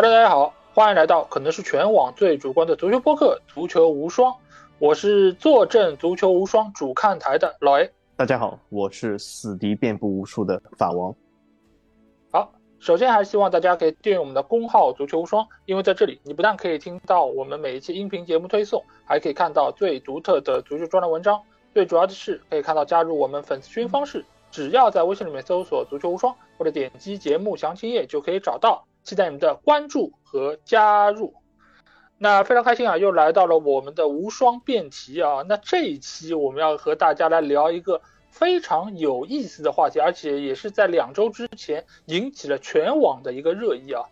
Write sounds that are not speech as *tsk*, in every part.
Hello，大家好，欢迎来到可能是全网最主观的足球播客《足球无双》，我是坐镇足球无双主看台的老 A。大家好，我是死敌遍布无数的法王。好，首先还是希望大家可以订阅我们的公号“足球无双”，因为在这里你不但可以听到我们每一期音频节目推送，还可以看到最独特的足球专栏文章。最主要的是可以看到加入我们粉丝群方式，只要在微信里面搜索“足球无双”或者点击节目详情页就可以找到。期待你们的关注和加入。那非常开心啊，又来到了我们的无双辩题啊。那这一期我们要和大家来聊一个非常有意思的话题，而且也是在两周之前引起了全网的一个热议啊。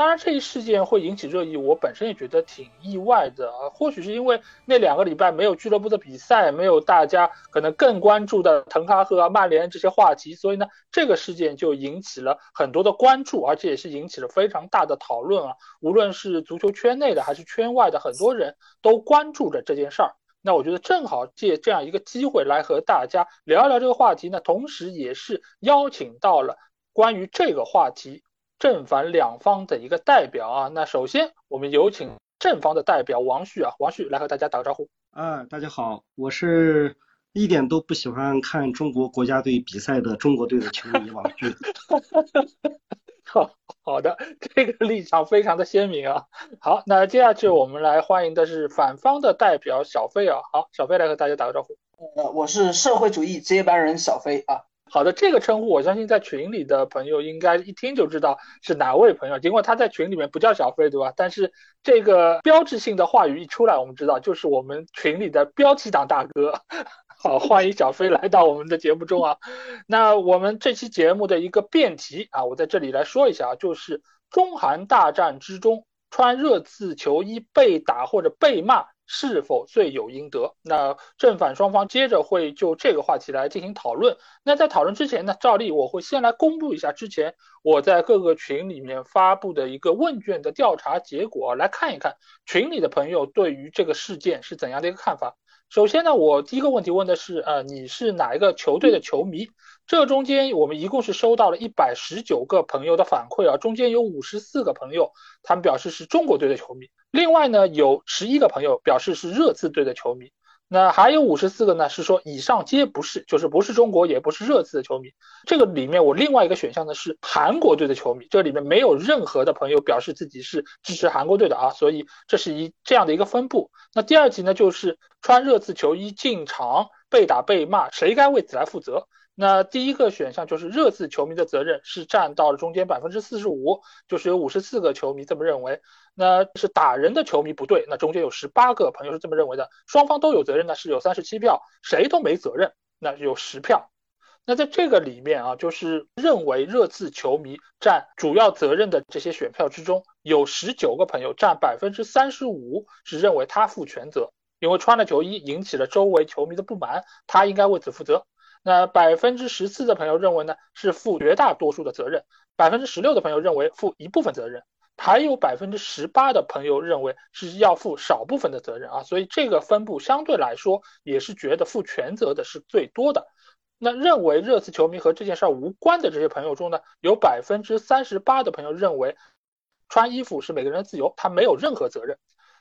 当然，这一事件会引起热议，我本身也觉得挺意外的啊。或许是因为那两个礼拜没有俱乐部的比赛，没有大家可能更关注的滕哈赫啊、曼联这些话题，所以呢，这个事件就引起了很多的关注，而且也是引起了非常大的讨论啊。无论是足球圈内的还是圈外的，很多人都关注着这件事儿。那我觉得正好借这样一个机会来和大家聊一聊这个话题呢，同时也是邀请到了关于这个话题。正反两方的一个代表啊，那首先我们有请正方的代表王旭啊，王旭来和大家打个招呼。啊，大家好，我是一点都不喜欢看中国国家队比赛的中国队的球迷王旭。*laughs* 好好的，这个立场非常的鲜明啊。好，那接下去我们来欢迎的是反方的代表小飞啊。好，小飞来和大家打个招呼。呃，我是社会主义接班人小飞啊。好的，这个称呼我相信在群里的朋友应该一听就知道是哪位朋友。尽管他在群里面不叫小飞，对吧？但是这个标志性的话语一出来，我们知道就是我们群里的标题党大哥。好，欢迎小飞来到我们的节目中啊。那我们这期节目的一个辩题啊，我在这里来说一下啊，就是中韩大战之中穿热刺球衣被打或者被骂。是否罪有应得？那正反双方接着会就这个话题来进行讨论。那在讨论之前呢，照例我会先来公布一下之前我在各个群里面发布的一个问卷的调查结果，来看一看群里的朋友对于这个事件是怎样的一个看法。首先呢，我第一个问题问的是，呃，你是哪一个球队的球迷？这中间我们一共是收到了一百十九个朋友的反馈啊，中间有五十四个朋友，他们表示是中国队的球迷。另外呢，有十一个朋友表示是热刺队的球迷。那还有五十四个呢，是说以上皆不是，就是不是中国，也不是热刺的球迷。这个里面我另外一个选项呢是韩国队的球迷，这里面没有任何的朋友表示自己是支持韩国队的啊，所以这是一这样的一个分布。那第二题呢，就是穿热刺球衣进场被打被骂，谁该为此来负责？那第一个选项就是热刺球迷的责任是占到了中间百分之四十五，就是有五十四个球迷这么认为。那是打人的球迷不对，那中间有十八个朋友是这么认为的，双方都有责任呢，是有三十七票，谁都没责任，那有十票。那在这个里面啊，就是认为热刺球迷占主要责任的这些选票之中，有十九个朋友占百分之三十五是认为他负全责，因为穿了球衣引起了周围球迷的不满，他应该为此负责。那百分之十四的朋友认为呢，是负绝大多数的责任；百分之十六的朋友认为负一部分责任；还有百分之十八的朋友认为是要负少部分的责任啊。所以这个分布相对来说也是觉得负全责的是最多的。那认为热刺球迷和这件事儿无关的这些朋友中呢，有百分之三十八的朋友认为穿衣服是每个人的自由，他没有任何责任。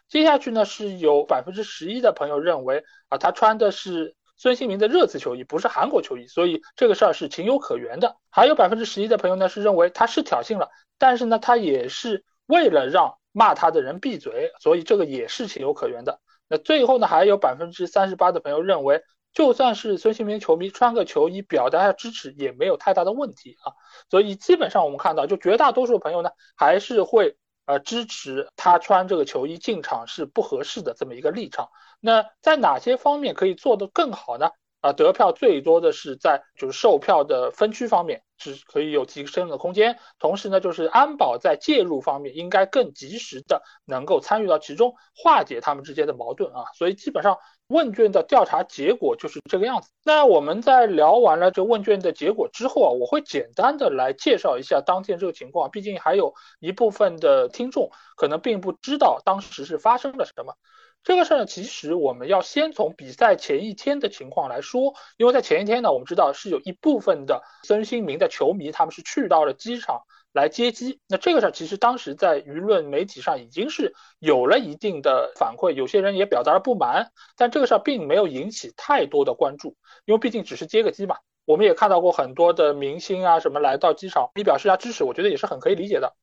接下去呢，是有百分之十一的朋友认为啊，他穿的是。孙兴民的热刺球衣不是韩国球衣，所以这个事儿是情有可原的。还有百分之十一的朋友呢是认为他是挑衅了，但是呢他也是为了让骂他的人闭嘴，所以这个也是情有可原的。那最后呢还有百分之三十八的朋友认为，就算是孙兴民球迷穿个球衣表达下支持也没有太大的问题啊。所以基本上我们看到，就绝大多数朋友呢还是会。呃，支持他穿这个球衣进场是不合适的这么一个立场。那在哪些方面可以做得更好呢？啊，得票最多的是在就是售票的分区方面是可以有提升的空间。同时呢，就是安保在介入方面应该更及时的能够参与到其中，化解他们之间的矛盾啊。所以基本上。问卷的调查结果就是这个样子。那我们在聊完了这问卷的结果之后啊，我会简单的来介绍一下当天这个情况。毕竟还有一部分的听众可能并不知道当时是发生了什么。这个事儿呢，其实我们要先从比赛前一天的情况来说，因为在前一天呢，我们知道是有一部分的孙兴民的球迷他们是去到了机场。来接机。那这个事儿其实当时在舆论媒体上已经是有了一定的反馈，有些人也表达了不满，但这个事儿并没有引起太多的关注，因为毕竟只是接个机嘛。我们也看到过很多的明星啊什么来到机场，你表示一下支持，我觉得也是很可以理解的。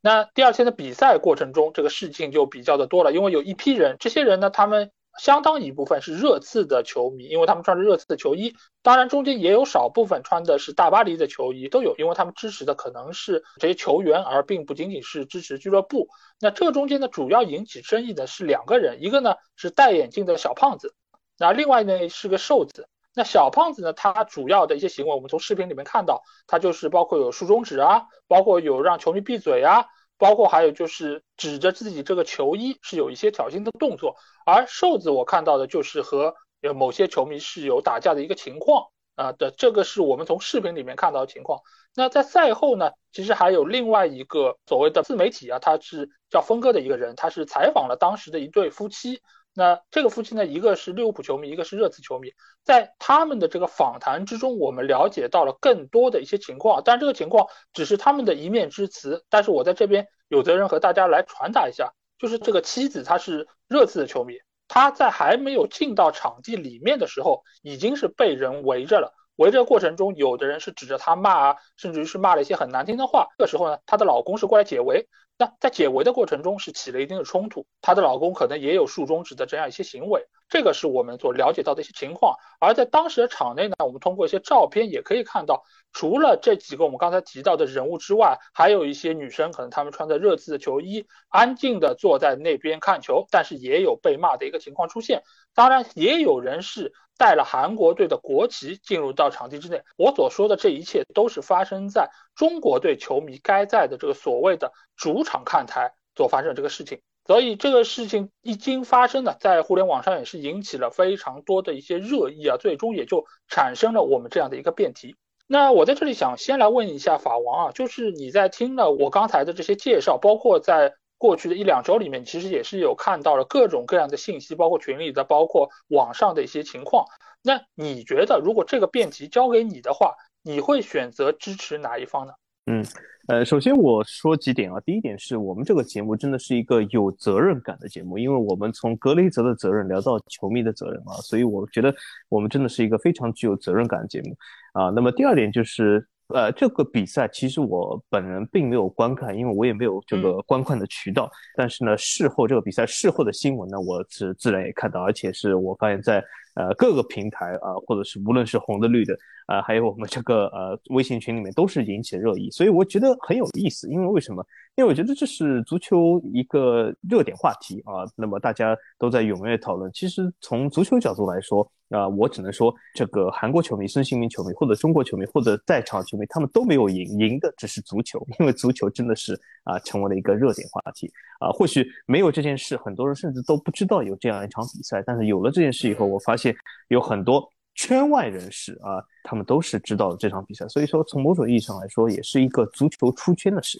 那第二天的比赛过程中，这个事情就比较的多了，因为有一批人，这些人呢，他们。相当一部分是热刺的球迷，因为他们穿着热刺的球衣。当然，中间也有少部分穿的是大巴黎的球衣，都有，因为他们支持的可能是这些球员，而并不仅仅是支持俱乐部。那这中间呢，主要引起争议的是两个人，一个呢是戴眼镜的小胖子，那另外呢是个瘦子。那小胖子呢，他主要的一些行为，我们从视频里面看到，他就是包括有竖中指啊，包括有让球迷闭嘴啊。包括还有就是指着自己这个球衣是有一些挑衅的动作，而瘦子我看到的就是和有某些球迷是有打架的一个情况啊的，这个是我们从视频里面看到的情况。那在赛后呢，其实还有另外一个所谓的自媒体啊，他是叫峰哥的一个人，他是采访了当时的一对夫妻。那这个夫妻呢，一个是利物浦球迷，一个是热刺球迷，在他们的这个访谈之中，我们了解到了更多的一些情况，但这个情况只是他们的一面之词。但是我在这边有责任和大家来传达一下，就是这个妻子她是热刺的球迷，她在还没有进到场地里面的时候，已经是被人围着了。围着过程中，有的人是指着他骂啊，甚至于是骂了一些很难听的话。这个时候呢，她的老公是过来解围。那在解围的过程中是起了一定的冲突，她的老公可能也有竖中指的这样一些行为，这个是我们所了解到的一些情况。而在当时的场内呢，我们通过一些照片也可以看到，除了这几个我们刚才提到的人物之外，还有一些女生，可能她们穿着热刺的球衣，安静的坐在那边看球，但是也有被骂的一个情况出现。当然，也有人是。带了韩国队的国旗进入到场地之内，我所说的这一切都是发生在中国队球迷该在的这个所谓的主场看台所发生的这个事情。所以这个事情一经发生呢，在互联网上也是引起了非常多的一些热议啊，最终也就产生了我们这样的一个辩题。那我在这里想先来问一下法王啊，就是你在听了我刚才的这些介绍，包括在。过去的一两周里面，其实也是有看到了各种各样的信息，包括群里的，包括网上的一些情况。那你觉得，如果这个辩题交给你的话，你会选择支持哪一方呢？嗯，呃，首先我说几点啊。第一点是我们这个节目真的是一个有责任感的节目，因为我们从格雷泽的责任聊到球迷的责任啊，所以我觉得我们真的是一个非常具有责任感的节目啊。那么第二点就是。呃，这个比赛其实我本人并没有观看，因为我也没有这个观看的渠道。但是呢，事后这个比赛事后的新闻呢，我是自然也看到，而且是我发现，在呃各个平台啊，或者是无论是红的绿的啊，还有我们这个呃微信群里面都是引起热议，所以我觉得很有意思。因为为什么？因为我觉得这是足球一个热点话题啊，那么大家都在踊跃讨论。其实从足球角度来说，啊，我只能说，这个韩国球迷、孙兴民球迷，或者中国球迷，或者在场球迷，他们都没有赢，赢的只是足球，因为足球真的是啊，成为了一个热点话题啊。或许没有这件事，很多人甚至都不知道有这样一场比赛，但是有了这件事以后，我发现有很多圈外人士啊，他们都是知道这场比赛，所以说从某种意义上来说，也是一个足球出圈的事。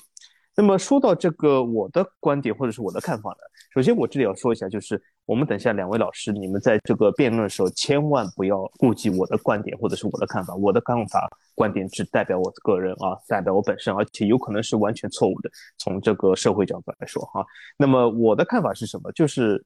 那么说到这个我的观点或者是我的看法呢，首先我这里要说一下，就是我们等下两位老师，你们在这个辩论的时候，千万不要顾及我的观点或者是我的看法，我的看法观点只代表我个人啊，代表我本身，而且有可能是完全错误的。从这个社会角度来说哈，那么我的看法是什么？就是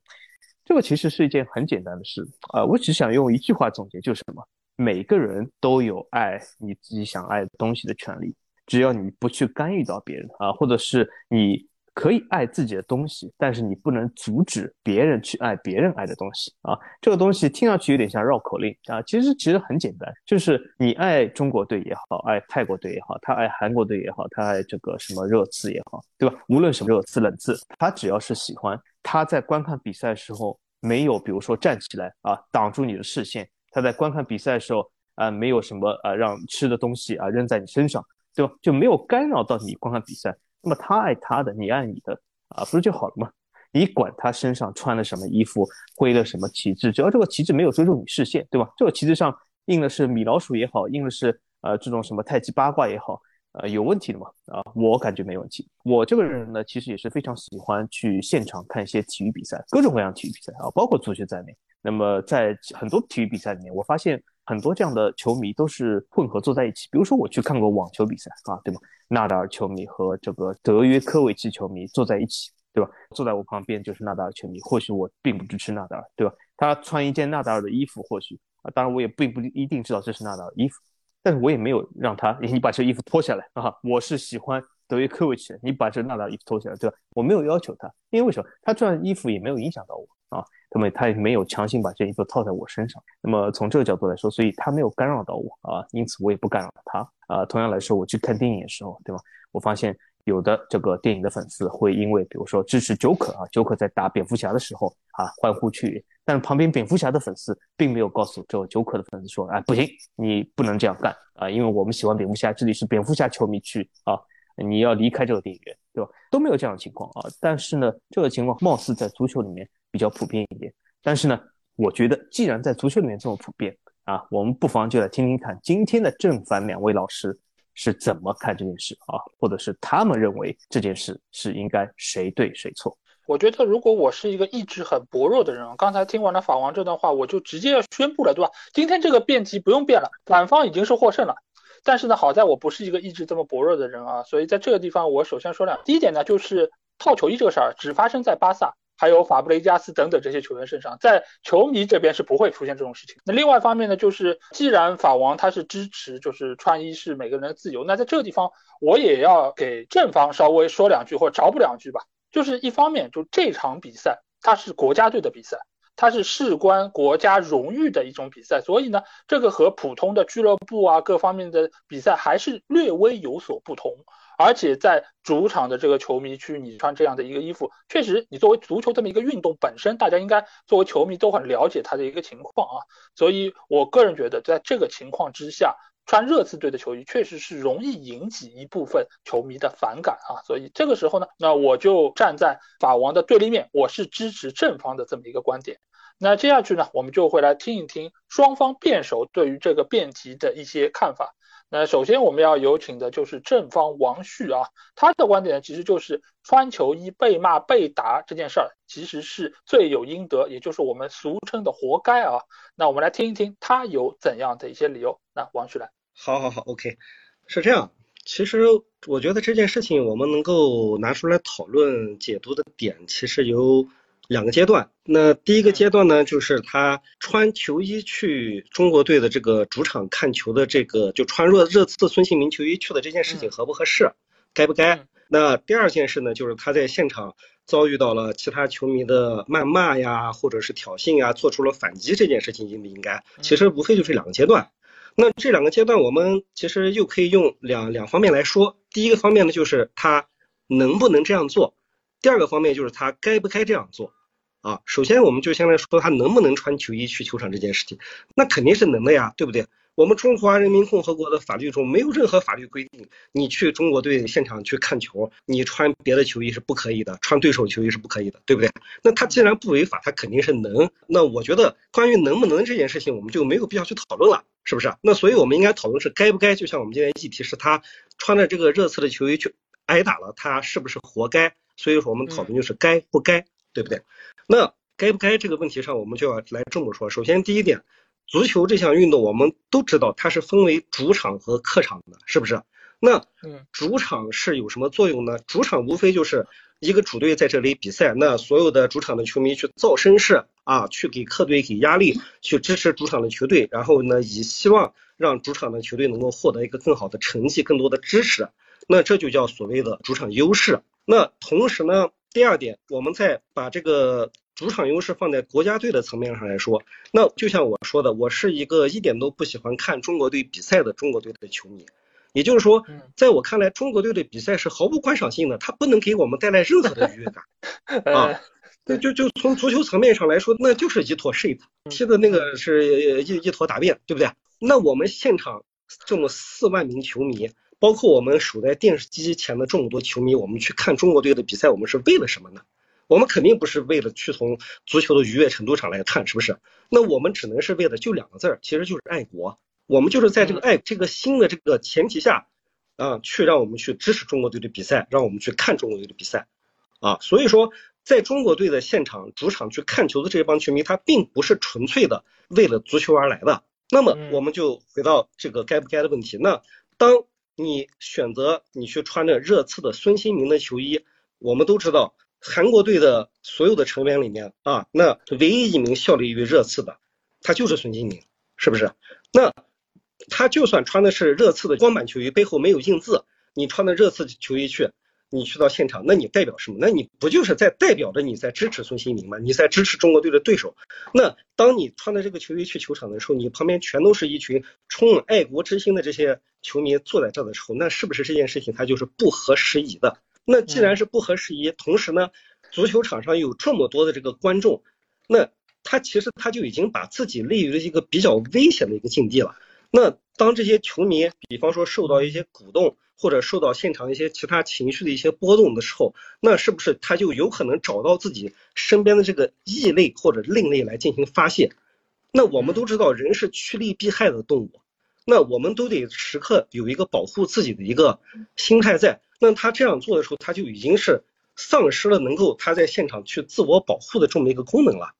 这个其实是一件很简单的事啊，我只想用一句话总结，就是什么？每个人都有爱你自己想爱的东西的权利。只要你不去干预到别人啊，或者是你可以爱自己的东西，但是你不能阻止别人去爱别人爱的东西啊。这个东西听上去有点像绕口令啊，其实其实很简单，就是你爱中国队也好，爱泰国队也好，他爱韩国队也好，他爱这个什么热刺也好，对吧？无论什么热刺冷刺，他只要是喜欢，他在观看比赛的时候没有，比如说站起来啊挡住你的视线，他在观看比赛的时候啊没有什么啊让吃的东西啊扔在你身上。对吧？就没有干扰到你观看比赛。那么他爱他的，你爱你的，啊，不是就好了吗？你管他身上穿了什么衣服，挥了什么旗帜，只要这个旗帜没有追逐你视线，对吧？这个旗帜上印的是米老鼠也好，印的是呃这种什么太极八卦也好，呃，有问题的吗？啊，我感觉没问题。我这个人呢，其实也是非常喜欢去现场看一些体育比赛，各种各样体育比赛啊，包括足球在内。那么在很多体育比赛里面，我发现。很多这样的球迷都是混合坐在一起。比如说我去看过网球比赛啊，对吗？纳达尔球迷和这个德约科维奇球迷坐在一起，对吧？坐在我旁边就是纳达尔球迷，或许我并不支持纳达尔，对吧？他穿一件纳达尔的衣服，或许啊，当然我也并不一定知道这是纳达尔衣服，但是我也没有让他 *laughs* 你把这衣服脱下来啊，我是喜欢。德约科维奇的，你把这纳达尔衣服脱下来，对吧？我没有要求他，因为为什么？他这件衣服也没有影响到我啊，那么他也没有强行把这衣服套在我身上。那么从这个角度来说，所以他没有干扰到我啊，因此我也不干扰他啊。同样来说，我去看电影的时候，对吧？我发现有的这个电影的粉丝会因为，比如说支持 Joker 啊，Joker 在打蝙蝠侠的时候啊，欢呼去，但旁边蝙蝠侠的粉丝并没有告诉这个酒可的粉丝说，哎，不行，你不能这样干啊，因为我们喜欢蝙蝠侠，这里是蝙蝠侠球迷区啊。你要离开这个电影院，对吧？都没有这样的情况啊。但是呢，这个情况貌似在足球里面比较普遍一点。但是呢，我觉得既然在足球里面这么普遍啊，我们不妨就来听听看今天的正反两位老师是怎么看这件事啊，或者是他们认为这件事是应该谁对谁错。我觉得如果我是一个意志很薄弱的人，刚才听完了法王这段话，我就直接要宣布了，对吧？今天这个辩题不用辩了，反方已经是获胜了。但是呢，好在我不是一个意志这么薄弱的人啊，所以在这个地方，我首先说两。第一点呢，就是套球衣这个事儿只发生在巴萨，还有法布雷加斯等等这些球员身上，在球迷这边是不会出现这种事情。那另外一方面呢，就是既然法王他是支持，就是穿衣是每个人的自由，那在这个地方我也要给正方稍微说两句或者找补两句吧。就是一方面，就这场比赛它是国家队的比赛。它是事关国家荣誉的一种比赛，所以呢，这个和普通的俱乐部啊各方面的比赛还是略微有所不同。而且在主场的这个球迷区，你穿这样的一个衣服，确实，你作为足球这么一个运动本身，大家应该作为球迷都很了解他的一个情况啊。所以我个人觉得，在这个情况之下。穿热刺队的球衣确实是容易引起一部分球迷的反感啊，所以这个时候呢，那我就站在法王的对立面，我是支持正方的这么一个观点。那接下去呢，我们就会来听一听双方辩手对于这个辩题的一些看法。那首先我们要有请的就是正方王旭啊，他的观点呢，其实就是穿球衣被骂被打这件事儿，其实是罪有应得，也就是我们俗称的活该啊。那我们来听一听他有怎样的一些理由。那王旭来。好，好，好，OK，是这样。其实我觉得这件事情我们能够拿出来讨论解读的点，其实有两个阶段。那第一个阶段呢，就是他穿球衣去中国队的这个主场看球的这个，就穿热热刺孙兴民球衣去的这件事情合不合适，该不该？那第二件事呢，就是他在现场遭遇到了其他球迷的谩骂呀，或者是挑衅呀，做出了反击，这件事情应不应该？其实无非就是两个阶段。那这两个阶段，我们其实又可以用两两方面来说。第一个方面呢，就是他能不能这样做；第二个方面就是他该不该这样做。啊，首先我们就先来说他能不能穿球衣去球场这件事情，那肯定是能的呀，对不对？我们中华人民共和国的法律中没有任何法律规定，你去中国队现场去看球，你穿别的球衣是不可以的，穿对手球衣是不可以的，对不对？那他既然不违法，他肯定是能。那我觉得关于能不能这件事情，我们就没有必要去讨论了，是不是？那所以我们应该讨论是该不该，就像我们今天议题是他穿着这个热刺的球衣去挨打了，他是不是活该？所以说我们讨论就是该不该，对不对？那该不该这个问题上，我们就要来这么说。首先第一点。足球这项运动，我们都知道它是分为主场和客场的，是不是？那主场是有什么作用呢？主场无非就是一个主队在这里比赛，那所有的主场的球迷去造声势啊，去给客队给压力，去支持主场的球队，然后呢，以希望让主场的球队能够获得一个更好的成绩，更多的支持。那这就叫所谓的主场优势。那同时呢，第二点，我们再把这个。主场优势放在国家队的层面上来说，那就像我说的，我是一个一点都不喜欢看中国队比赛的中国队的球迷。也就是说，在我看来，中国队的比赛是毫无观赏性的，它不能给我们带来任何的愉悦感 *laughs* 啊。那就就从足球层面上来说，那就是一坨 shit，踢的那个是一一坨大便，对不对？那我们现场这么四万名球迷，包括我们守在电视机前的这么多球迷，我们去看中国队的比赛，我们是为了什么呢？我们肯定不是为了去从足球的愉悦程度上来看，是不是？那我们只能是为了就两个字儿，其实就是爱国。我们就是在这个爱这个新的这个前提下，啊，去让我们去支持中国队的比赛，让我们去看中国队的比赛，啊，所以说，在中国队的现场主场去看球的这帮球迷，他并不是纯粹的为了足球而来的，那么我们就回到这个该不该的问题。那当你选择你去穿着热刺的孙兴民的球衣，我们都知道韩国队的所有的成员里面啊，那唯一一名效力于热刺的，他就是孙兴民，是不是？那他就算穿的是热刺的光板球衣，背后没有印字，你穿的热刺球衣去。你去到现场，那你代表什么？那你不就是在代表着你在支持孙兴民吗？你在支持中国队的对手。那当你穿的这个球衣去球场的时候，你旁边全都是一群充满爱国之心的这些球迷坐在这的时候，那是不是这件事情它就是不合时宜的？那既然是不合时宜，同时呢，足球场上有这么多的这个观众，那他其实他就已经把自己立于了一个比较危险的一个境地了。那当这些球迷，比方说受到一些鼓动。或者受到现场一些其他情绪的一些波动的时候，那是不是他就有可能找到自己身边的这个异类或者另类来进行发泄？那我们都知道人是趋利避害的动物，那我们都得时刻有一个保护自己的一个心态在。那他这样做的时候，他就已经是丧失了能够他在现场去自我保护的这么一个功能了。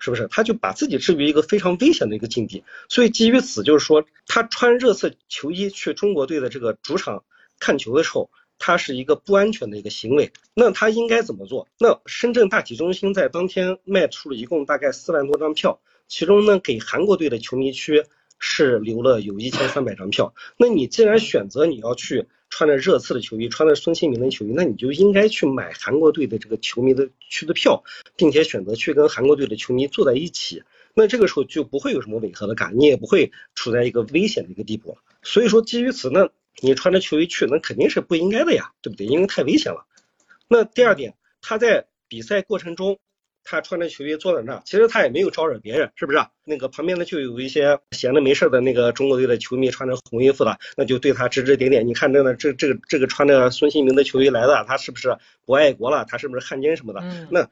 是不是他就把自己置于一个非常危险的一个境地？所以基于此，就是说他穿热刺球衣去中国队的这个主场看球的时候，他是一个不安全的一个行为。那他应该怎么做？那深圳大体中心在当天卖出了一共大概四万多张票，其中呢给韩国队的球迷区是留了有一千三百张票。那你既然选择你要去。穿着热刺的球衣，穿着孙兴民的球衣，那你就应该去买韩国队的这个球迷的去的票，并且选择去跟韩国队的球迷坐在一起。那这个时候就不会有什么违和的感，你也不会处在一个危险的一个地步。所以说，基于此，那你穿着球衣去，那肯定是不应该的呀，对不对？因为太危险了。那第二点，他在比赛过程中。他穿着球衣坐在那，其实他也没有招惹别人，是不是？那个旁边呢就有一些闲的没事的那个中国队的球迷，穿着红衣服的，那就对他指指点点。你看这个这这个这个穿着孙兴民的球衣来的，他是不是不爱国了？他是不是汉奸什么的？那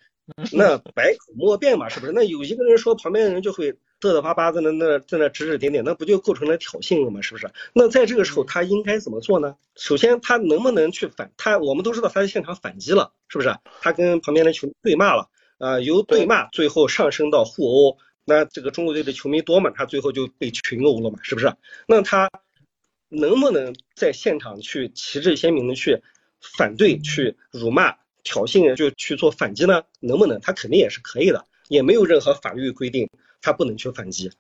那百口莫辩嘛，是不是？那有一个人说，旁边的人就会嘚嘚巴巴在那那在那指指点点，那不就构成了挑衅了吗？是不是？那在这个时候他应该怎么做呢？首先他能不能去反？他我们都知道他在现场反击了，是不是？他跟旁边的球迷对骂了。啊，由对骂最后上升到互殴，那这个中国队的球迷多嘛，他最后就被群殴了嘛，是不是？那他能不能在现场去旗帜鲜明的去反对、去辱骂、挑衅，就去做反击呢？能不能？他肯定也是可以的，也没有任何法律规定他不能去反击。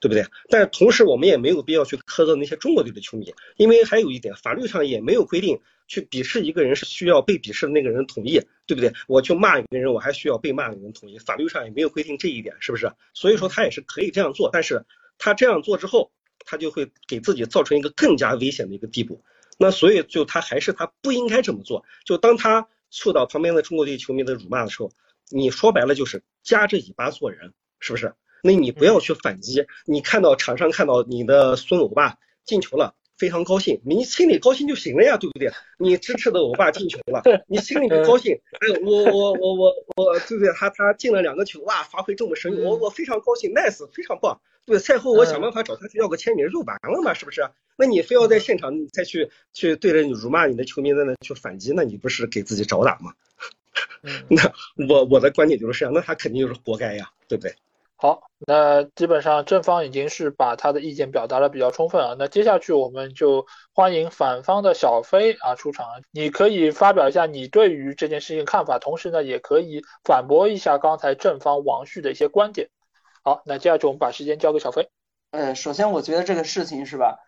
对不对？但同时，我们也没有必要去苛责那些中国队的球迷，因为还有一点，法律上也没有规定去鄙视一个人是需要被鄙视的那个人同意，对不对？我去骂一个人，我还需要被骂的人同意，法律上也没有规定这一点，是不是？所以说他也是可以这样做，但是他这样做之后，他就会给自己造成一个更加危险的一个地步。那所以就他还是他不应该这么做。就当他受到旁边的中国队球迷的辱骂的时候，你说白了就是夹着尾巴做人，是不是？那你不要去反击，你看到场上看到你的孙欧巴进球了，非常高兴，你心里高兴就行了呀，对不对？你支持的欧巴进球了，你心里就高兴。哎，我我我我我，对不对？他他进了两个球，哇，发挥这么神勇，我我非常高兴，nice，非常棒。对，赛后我想办法找他去要个签名就完了嘛，是不是？那你非要在现场再去去对着你辱骂你的球迷在那去反击，那你不是给自己找打吗？*laughs* 那我我的观点就是这样，那他肯定就是活该呀，对不对？好，那基本上正方已经是把他的意见表达的比较充分啊。那接下去我们就欢迎反方的小飞啊出场，你可以发表一下你对于这件事情看法，同时呢也可以反驳一下刚才正方王旭的一些观点。好，那接下去我们把时间交给小飞。呃，首先我觉得这个事情是吧，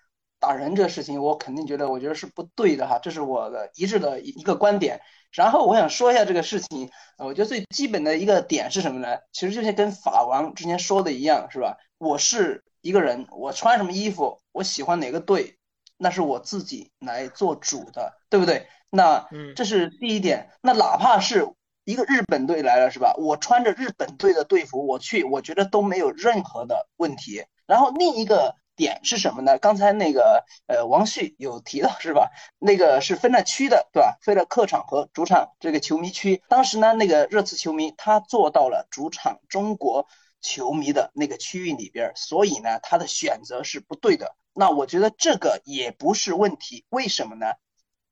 打人这个事情我肯定觉得我觉得是不对的哈，这是我的一致的一个观点。然后我想说一下这个事情，我觉得最基本的一个点是什么呢？其实就像跟法王之前说的一样，是吧？我是一个人，我穿什么衣服，我喜欢哪个队，那是我自己来做主的，对不对？那这是第一点。那哪怕是一个日本队来了，是吧？我穿着日本队的队服我去，我觉得都没有任何的问题。然后另一个。点是什么呢？刚才那个呃王旭有提到是吧？那个是分了区的，对吧？分了客场和主场这个球迷区。当时呢，那个热刺球迷他坐到了主场中国球迷的那个区域里边，所以呢，他的选择是不对的。那我觉得这个也不是问题，为什么呢？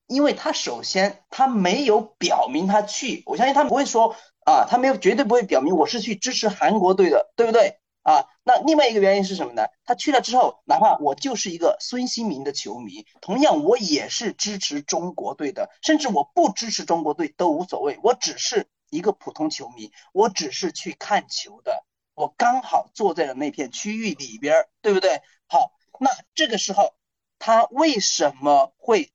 因为他首先他没有表明他去，我相信他不会说啊，他没有绝对不会表明我是去支持韩国队的，对不对？啊。那另外一个原因是什么呢？他去了之后，哪怕我就是一个孙兴民的球迷，同样我也是支持中国队的，甚至我不支持中国队都无所谓，我只是一个普通球迷，我只是去看球的，我刚好坐在了那片区域里边，对不对？好，那这个时候他为什么会？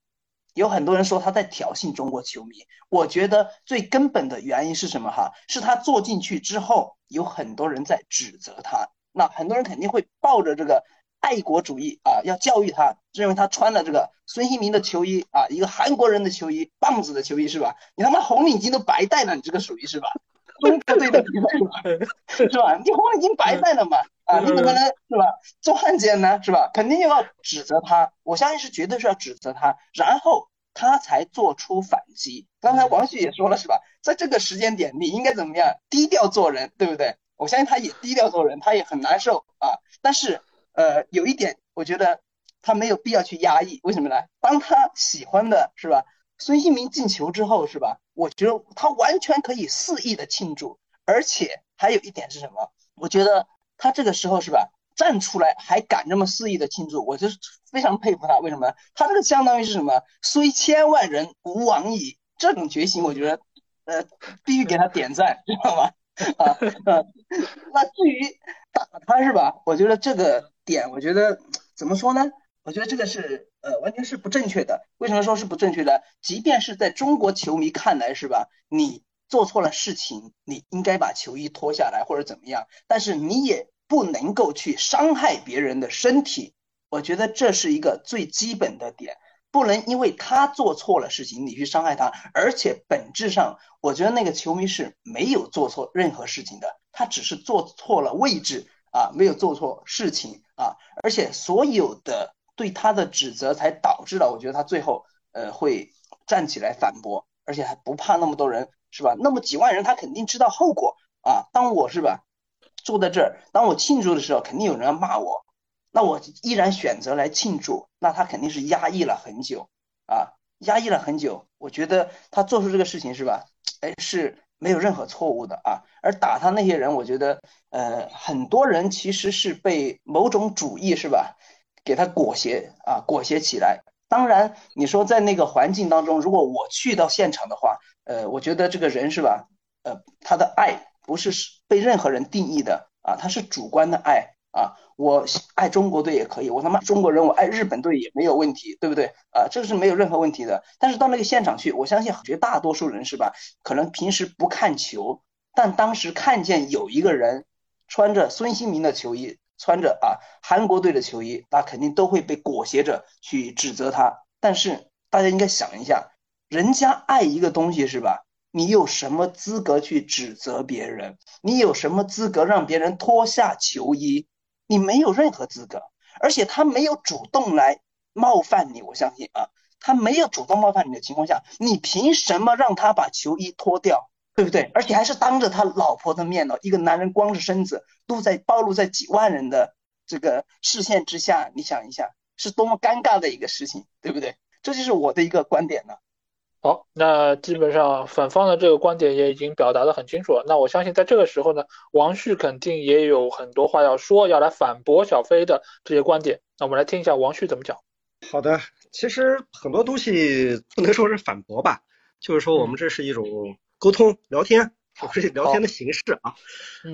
有很多人说他在挑衅中国球迷，我觉得最根本的原因是什么？哈，是他坐进去之后，有很多人在指责他。那很多人肯定会抱着这个爱国主义啊，要教育他，认为他穿了这个孙兴民的球衣啊，一个韩国人的球衣，棒子的球衣是吧？你他妈红领巾都白戴了，你这个属于是吧？中国队的比赛是吧？你红领巾白戴了嘛？啊，你怎么能是吧？做汉奸呢是吧？肯定又要指责他，我相信是绝对是要指责他，然后他才做出反击。刚才王旭也说了是吧？在这个时间点，你应该怎么样？低调做人，对不对？我相信他也低调做人，他也很难受啊。但是呃，有一点，我觉得他没有必要去压抑，为什么呢？当他喜欢的是吧？孙兴民进球之后是吧？我觉得他完全可以肆意的庆祝，而且还有一点是什么？我觉得他这个时候是吧，站出来还敢这么肆意的庆祝，我就是非常佩服他。为什么？他这个相当于是什么？虽千万人，吾往矣。这种决心，我觉得呃，必须给他点赞，知道吗？*laughs* 啊，那至于打他是吧？我觉得这个点，我觉得怎么说呢？我觉得这个是呃，完全是不正确的。为什么说是不正确的？即便是在中国球迷看来，是吧？你做错了事情，你应该把球衣脱下来或者怎么样，但是你也不能够去伤害别人的身体。我觉得这是一个最基本的点，不能因为他做错了事情，你去伤害他。而且本质上，我觉得那个球迷是没有做错任何事情的，他只是做错了位置啊，没有做错事情啊。而且所有的。对他的指责才导致了，我觉得他最后呃会站起来反驳，而且还不怕那么多人，是吧？那么几万人，他肯定知道后果啊。当我是吧坐在这儿，当我庆祝的时候，肯定有人要骂我，那我依然选择来庆祝，那他肯定是压抑了很久啊，压抑了很久。我觉得他做出这个事情是吧？哎，是没有任何错误的啊。而打他那些人，我觉得呃很多人其实是被某种主义是吧？给他裹挟啊，裹挟起来。当然，你说在那个环境当中，如果我去到现场的话，呃，我觉得这个人是吧？呃，他的爱不是被任何人定义的啊，他是主观的爱啊。我爱中国队也可以，我他妈中国人，我爱日本队也没有问题，对不对啊？这个是没有任何问题的。但是到那个现场去，我相信绝大多数人是吧？可能平时不看球，但当时看见有一个人穿着孙兴民的球衣。穿着啊韩国队的球衣，那肯定都会被裹挟着去指责他。但是大家应该想一下，人家爱一个东西是吧？你有什么资格去指责别人？你有什么资格让别人脱下球衣？你没有任何资格。而且他没有主动来冒犯你，我相信啊，他没有主动冒犯你的情况下，你凭什么让他把球衣脱掉？对不对？而且还是当着他老婆的面呢，一个男人光着身子，都在暴露在几万人的这个视线之下，你想一下，是多么尴尬的一个事情，对不对？这就是我的一个观点呢。好，那基本上反方的这个观点也已经表达的很清楚了。那我相信在这个时候呢，王旭肯定也有很多话要说，要来反驳小飞的这些观点。那我们来听一下王旭怎么讲。好的，其实很多东西不能说是反驳吧，就是说我们这是一种。沟通聊天，不是聊天的形式啊。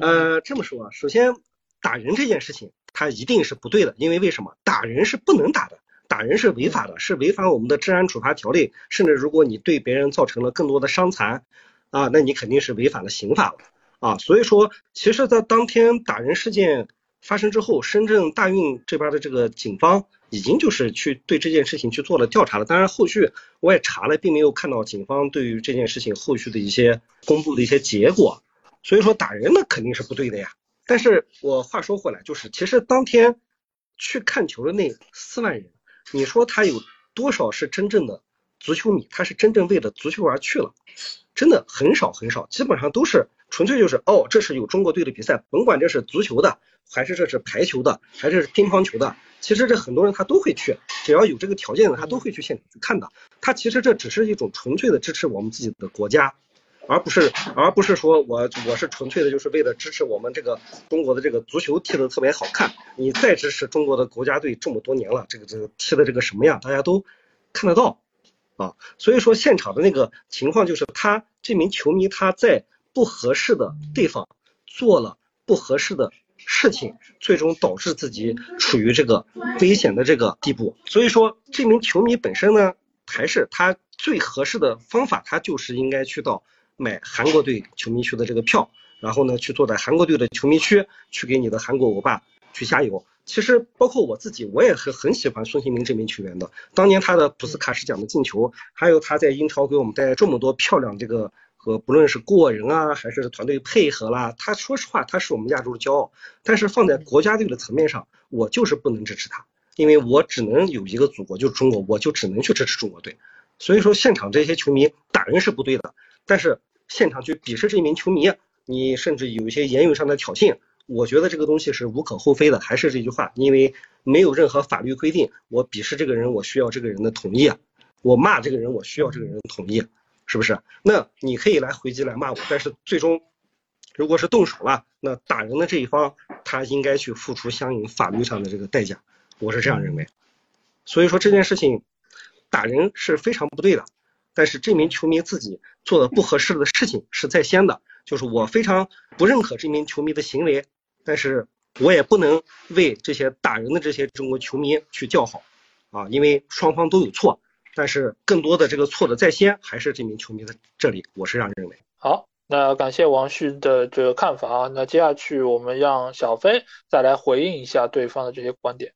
呃，这么说，首先打人这件事情，它一定是不对的，因为为什么？打人是不能打的，打人是违法的，是违反我们的治安处罚条例。甚至如果你对别人造成了更多的伤残啊，那你肯定是违反了刑法了啊。所以说，其实，在当天打人事件发生之后，深圳大运这边的这个警方。已经就是去对这件事情去做了调查了，当然后续我也查了，并没有看到警方对于这件事情后续的一些公布的一些结果，所以说打人那肯定是不对的呀。但是我话说回来，就是其实当天去看球的那四万人，你说他有多少是真正的足球迷？他是真正为了足球而去了？真的很少很少，基本上都是纯粹就是哦，这是有中国队的比赛，甭管这是足球的，还是这是排球的，还是乒乓球的。其实这很多人他都会去，只要有这个条件的，他都会去现场去看的。他其实这只是一种纯粹的支持我们自己的国家，而不是而不是说我我是纯粹的就是为了支持我们这个中国的这个足球踢得特别好看，你再支持中国的国家队这么多年了，这个这个踢的这个什么样，大家都看得到啊。所以说现场的那个情况就是他这名球迷他在不合适的地方做了不合适的事情，最终导致自己处于这个危险的这个地步。所以说这名球迷本身呢，还是他最合适的方法，他就是应该去到。买韩国队球迷区的这个票，然后呢，去坐在韩国队的球迷区，去给你的韩国欧巴去加油。其实包括我自己，我也是很喜欢孙兴民这名球员的。当年他的普斯卡什奖的进球，还有他在英超给我们带来这么多漂亮这个和不论是过人啊，还是团队配合啦，他说实话，他是我们亚洲的骄傲。但是放在国家队的层面上，我就是不能支持他，因为我只能有一个祖国，就是中国，我就只能去支持中国队。所以说，现场这些球迷打人是不对的。但是现场去鄙视这名球迷，你甚至有一些言语上的挑衅，我觉得这个东西是无可厚非的。还是这句话，因为没有任何法律规定，我鄙视这个人，我需要这个人的同意；我骂这个人，我需要这个人的同意，是不是？那你可以来回击来骂我，但是最终如果是动手了，那打人的这一方他应该去付出相应法律上的这个代价，我是这样认为。所以说这件事情打人是非常不对的。但是这名球迷自己做的不合适的事情是在先的，就是我非常不认可这名球迷的行为，但是我也不能为这些打人的这些中国球迷去叫好，啊，因为双方都有错，但是更多的这个错的在先还是这名球迷的这里，我是这样认为。好，那感谢王旭的这个看法啊，那接下去我们让小飞再来回应一下对方的这些观点。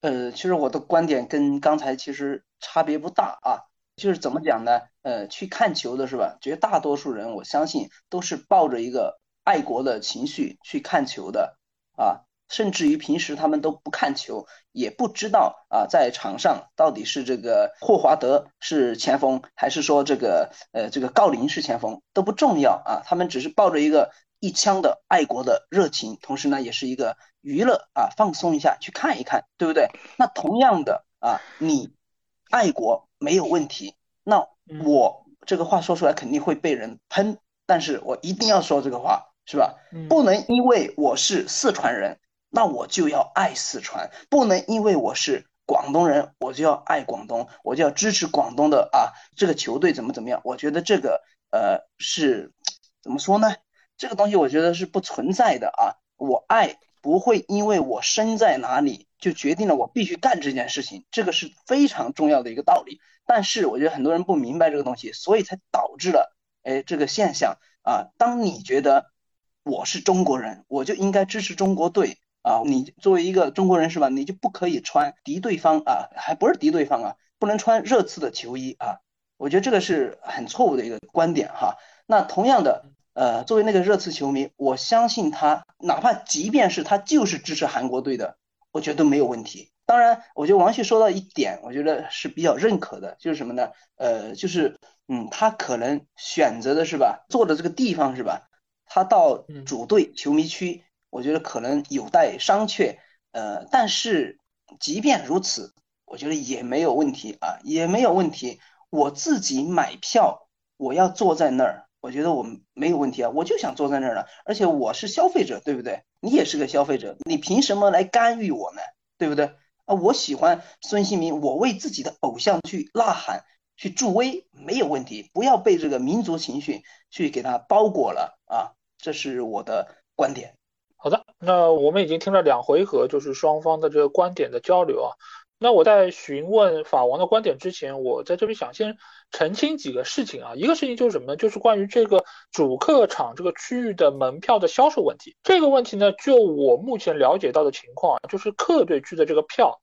呃，其实我的观点跟刚才其实差别不大啊。就是怎么讲呢？呃，去看球的是吧？绝大多数人，我相信都是抱着一个爱国的情绪去看球的啊。甚至于平时他们都不看球，也不知道啊，在场上到底是这个霍华德是前锋，还是说这个呃这个郜林是前锋都不重要啊。他们只是抱着一个一腔的爱国的热情，同时呢，也是一个娱乐啊，放松一下去看一看，对不对？那同样的啊，你爱国。没有问题，那我这个话说出来肯定会被人喷，但是我一定要说这个话，是吧？不能因为我是四川人，那我就要爱四川；不能因为我是广东人，我就要爱广东，我就要支持广东的啊这个球队怎么怎么样？我觉得这个呃是怎么说呢？这个东西我觉得是不存在的啊！我爱不会因为我身在哪里就决定了我必须干这件事情，这个是非常重要的一个道理。但是我觉得很多人不明白这个东西，所以才导致了哎这个现象啊。当你觉得我是中国人，我就应该支持中国队啊。你作为一个中国人是吧？你就不可以穿敌对方啊，还不是敌对方啊，不能穿热刺的球衣啊。我觉得这个是很错误的一个观点哈。那同样的，呃，作为那个热刺球迷，我相信他，哪怕即便是他就是支持韩国队的，我觉得都没有问题。当然，我觉得王旭说到一点，我觉得是比较认可的，就是什么呢？呃，就是嗯，他可能选择的是吧，坐的这个地方是吧？他到主队球迷区，我觉得可能有待商榷。呃，但是即便如此，我觉得也没有问题啊，也没有问题。我自己买票，我要坐在那儿，我觉得我没有问题啊，我就想坐在那儿了。而且我是消费者，对不对？你也是个消费者，你凭什么来干预我呢？对不对？啊，我喜欢孙兴民，我为自己的偶像去呐喊、去助威，没有问题。不要被这个民族情绪去给他包裹了啊，这是我的观点。好的，那我们已经听了两回合，就是双方的这个观点的交流啊。那我在询问法王的观点之前，我在这边想先澄清几个事情啊。一个事情就是什么呢？就是关于这个主客场这个区域的门票的销售问题。这个问题呢，就我目前了解到的情况，就是客队区的这个票，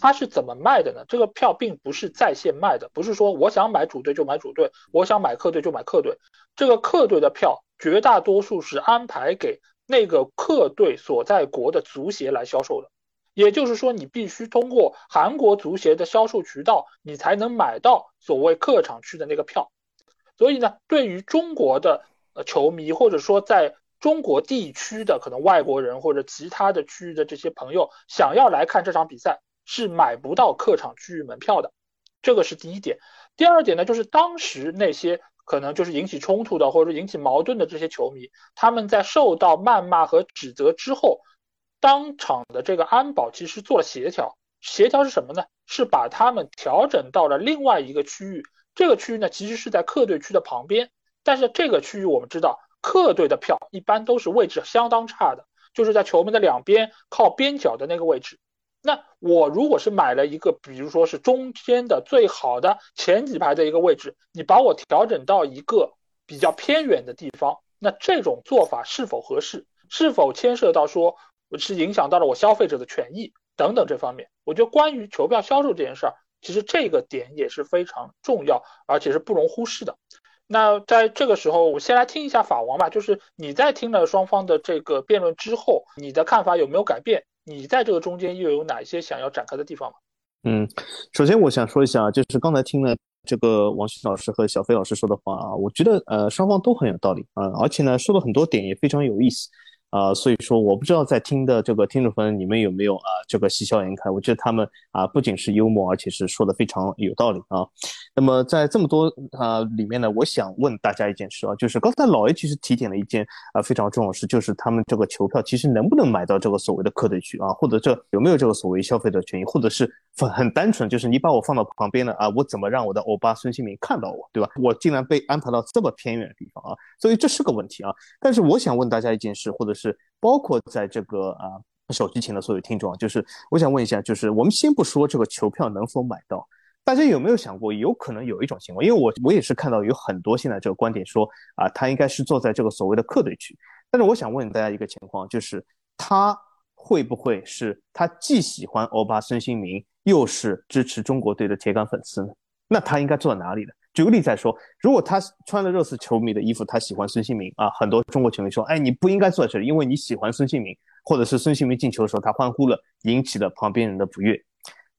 它是怎么卖的呢？这个票并不是在线卖的，不是说我想买主队就买主队，我想买客队就买客队。这个客队的票绝大多数是安排给那个客队所在国的足协来销售的。也就是说，你必须通过韩国足协的销售渠道，你才能买到所谓客场区的那个票。所以呢，对于中国的球迷，或者说在中国地区的可能外国人或者其他的区域的这些朋友，想要来看这场比赛，是买不到客场区域门票的。这个是第一点。第二点呢，就是当时那些可能就是引起冲突的或者说引起矛盾的这些球迷，他们在受到谩骂和指责之后，当场的这个安保其实做了协调。协调是什么呢？是把他们调整到了另外一个区域。这个区域呢，其实是在客队区的旁边。但是这个区域我们知道，客队的票一般都是位置相当差的，就是在球门的两边靠边角的那个位置。那我如果是买了一个，比如说是中间的最好的前几排的一个位置，你把我调整到一个比较偏远的地方，那这种做法是否合适？是否牵涉到说是影响到了我消费者的权益等等这方面？我觉得关于球票销售这件事儿，其实这个点也是非常重要，而且是不容忽视的。那在这个时候，我先来听一下法王吧，就是你在听了双方的这个辩论之后，你的看法有没有改变？你在这个中间又有哪些想要展开的地方吗？嗯，首先我想说一下，就是刚才听了这个王旭老师和小飞老师说的话啊，我觉得呃双方都很有道理啊，而且呢说了很多点也非常有意思。啊，所以说我不知道在听的这个听众朋友，你们有没有啊这个喜笑颜开？我觉得他们啊不仅是幽默，而且是说的非常有道理啊。那么在这么多啊里面呢，我想问大家一件事啊，就是刚才老 A 其实提点了一件啊非常重要的事，就是他们这个球票其实能不能买到这个所谓的客队区啊，或者这有没有这个所谓消费者权益，或者是很很单纯，就是你把我放到旁边了啊，我怎么让我的欧巴孙兴民看到我，对吧？我竟然被安排到这么偏远的地方啊，所以这是个问题啊。但是我想问大家一件事，或者是。是包括在这个啊手机前的所有听众啊，就是我想问一下，就是我们先不说这个球票能否买到，大家有没有想过，有可能有一种情况，因为我我也是看到有很多现在这个观点说啊，他应该是坐在这个所谓的客队区，但是我想问大家一个情况，就是他会不会是他既喜欢欧巴孙兴民，又是支持中国队的铁杆粉丝呢？那他应该坐在哪里呢？举个例子来说，如果他穿了热刺球迷的衣服，他喜欢孙兴民啊，很多中国球迷说，哎，你不应该坐在这里，因为你喜欢孙兴民，或者是孙兴民进球的时候他欢呼了，引起了旁边人的不悦。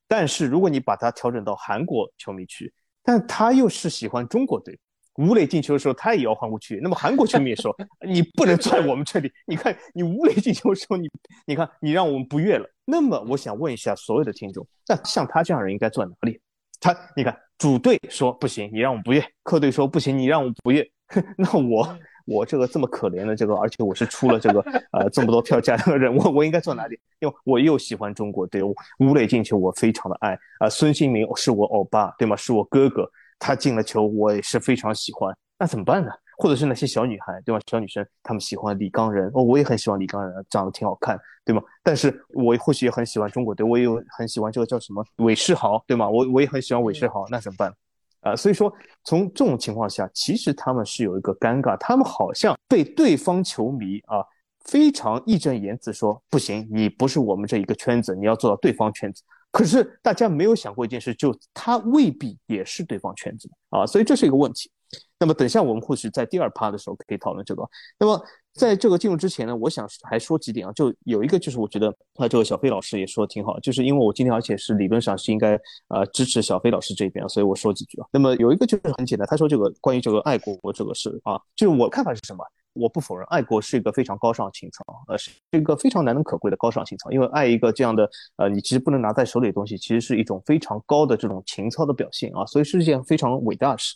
但是如果你把他调整到韩国球迷区，但他又是喜欢中国队，吴磊进球的时候他也要欢呼去，那么韩国球迷也说，你不能坐在我们这里，你看你吴磊进球的时候，你你看你让我们不悦了。那么我想问一下所有的听众，那像他这样人应该坐哪里？他你看。主队说不行，你让我不悦；客队说不行，你让我们不悦。*laughs* 那我我这个这么可怜的这个，而且我是出了这个呃这么多票价的人，我我应该坐哪里？因为我又喜欢中国队，吴磊进球我非常的爱啊，孙兴民是我欧巴对吗？是我哥哥，他进了球我也是非常喜欢。那怎么办呢？或者是那些小女孩，对吧？小女生她们喜欢李刚仁，哦，我也很喜欢李刚仁，长得挺好看，对吗？但是我或许也很喜欢中国队，我也有很喜欢这个叫什么韦世豪，对吗？我我也很喜欢韦世豪，那怎么办？啊，所以说从这种情况下，其实他们是有一个尴尬，他们好像被对方球迷啊非常义正言辞说不行，你不是我们这一个圈子，你要做到对方圈子。可是大家没有想过一件事，就他未必也是对方圈子啊，所以这是一个问题。那么等下我们或许在第二趴的时候可以讨论这个。那么在这个进入之前呢，我想还说几点啊，就有一个就是我觉得啊，这个小飞老师也说的挺好，就是因为我今天而且是理论上是应该呃支持小飞老师这边，所以我说几句啊。那么有一个就是很简单，他说这个关于这个爱国这个事啊，就是我看法是什么？我不否认爱国是一个非常高尚情操，呃，是一个非常难能可贵的高尚情操，因为爱一个这样的呃你其实不能拿在手里的东西，其实是一种非常高的这种情操的表现啊，所以是一件非常伟大的事。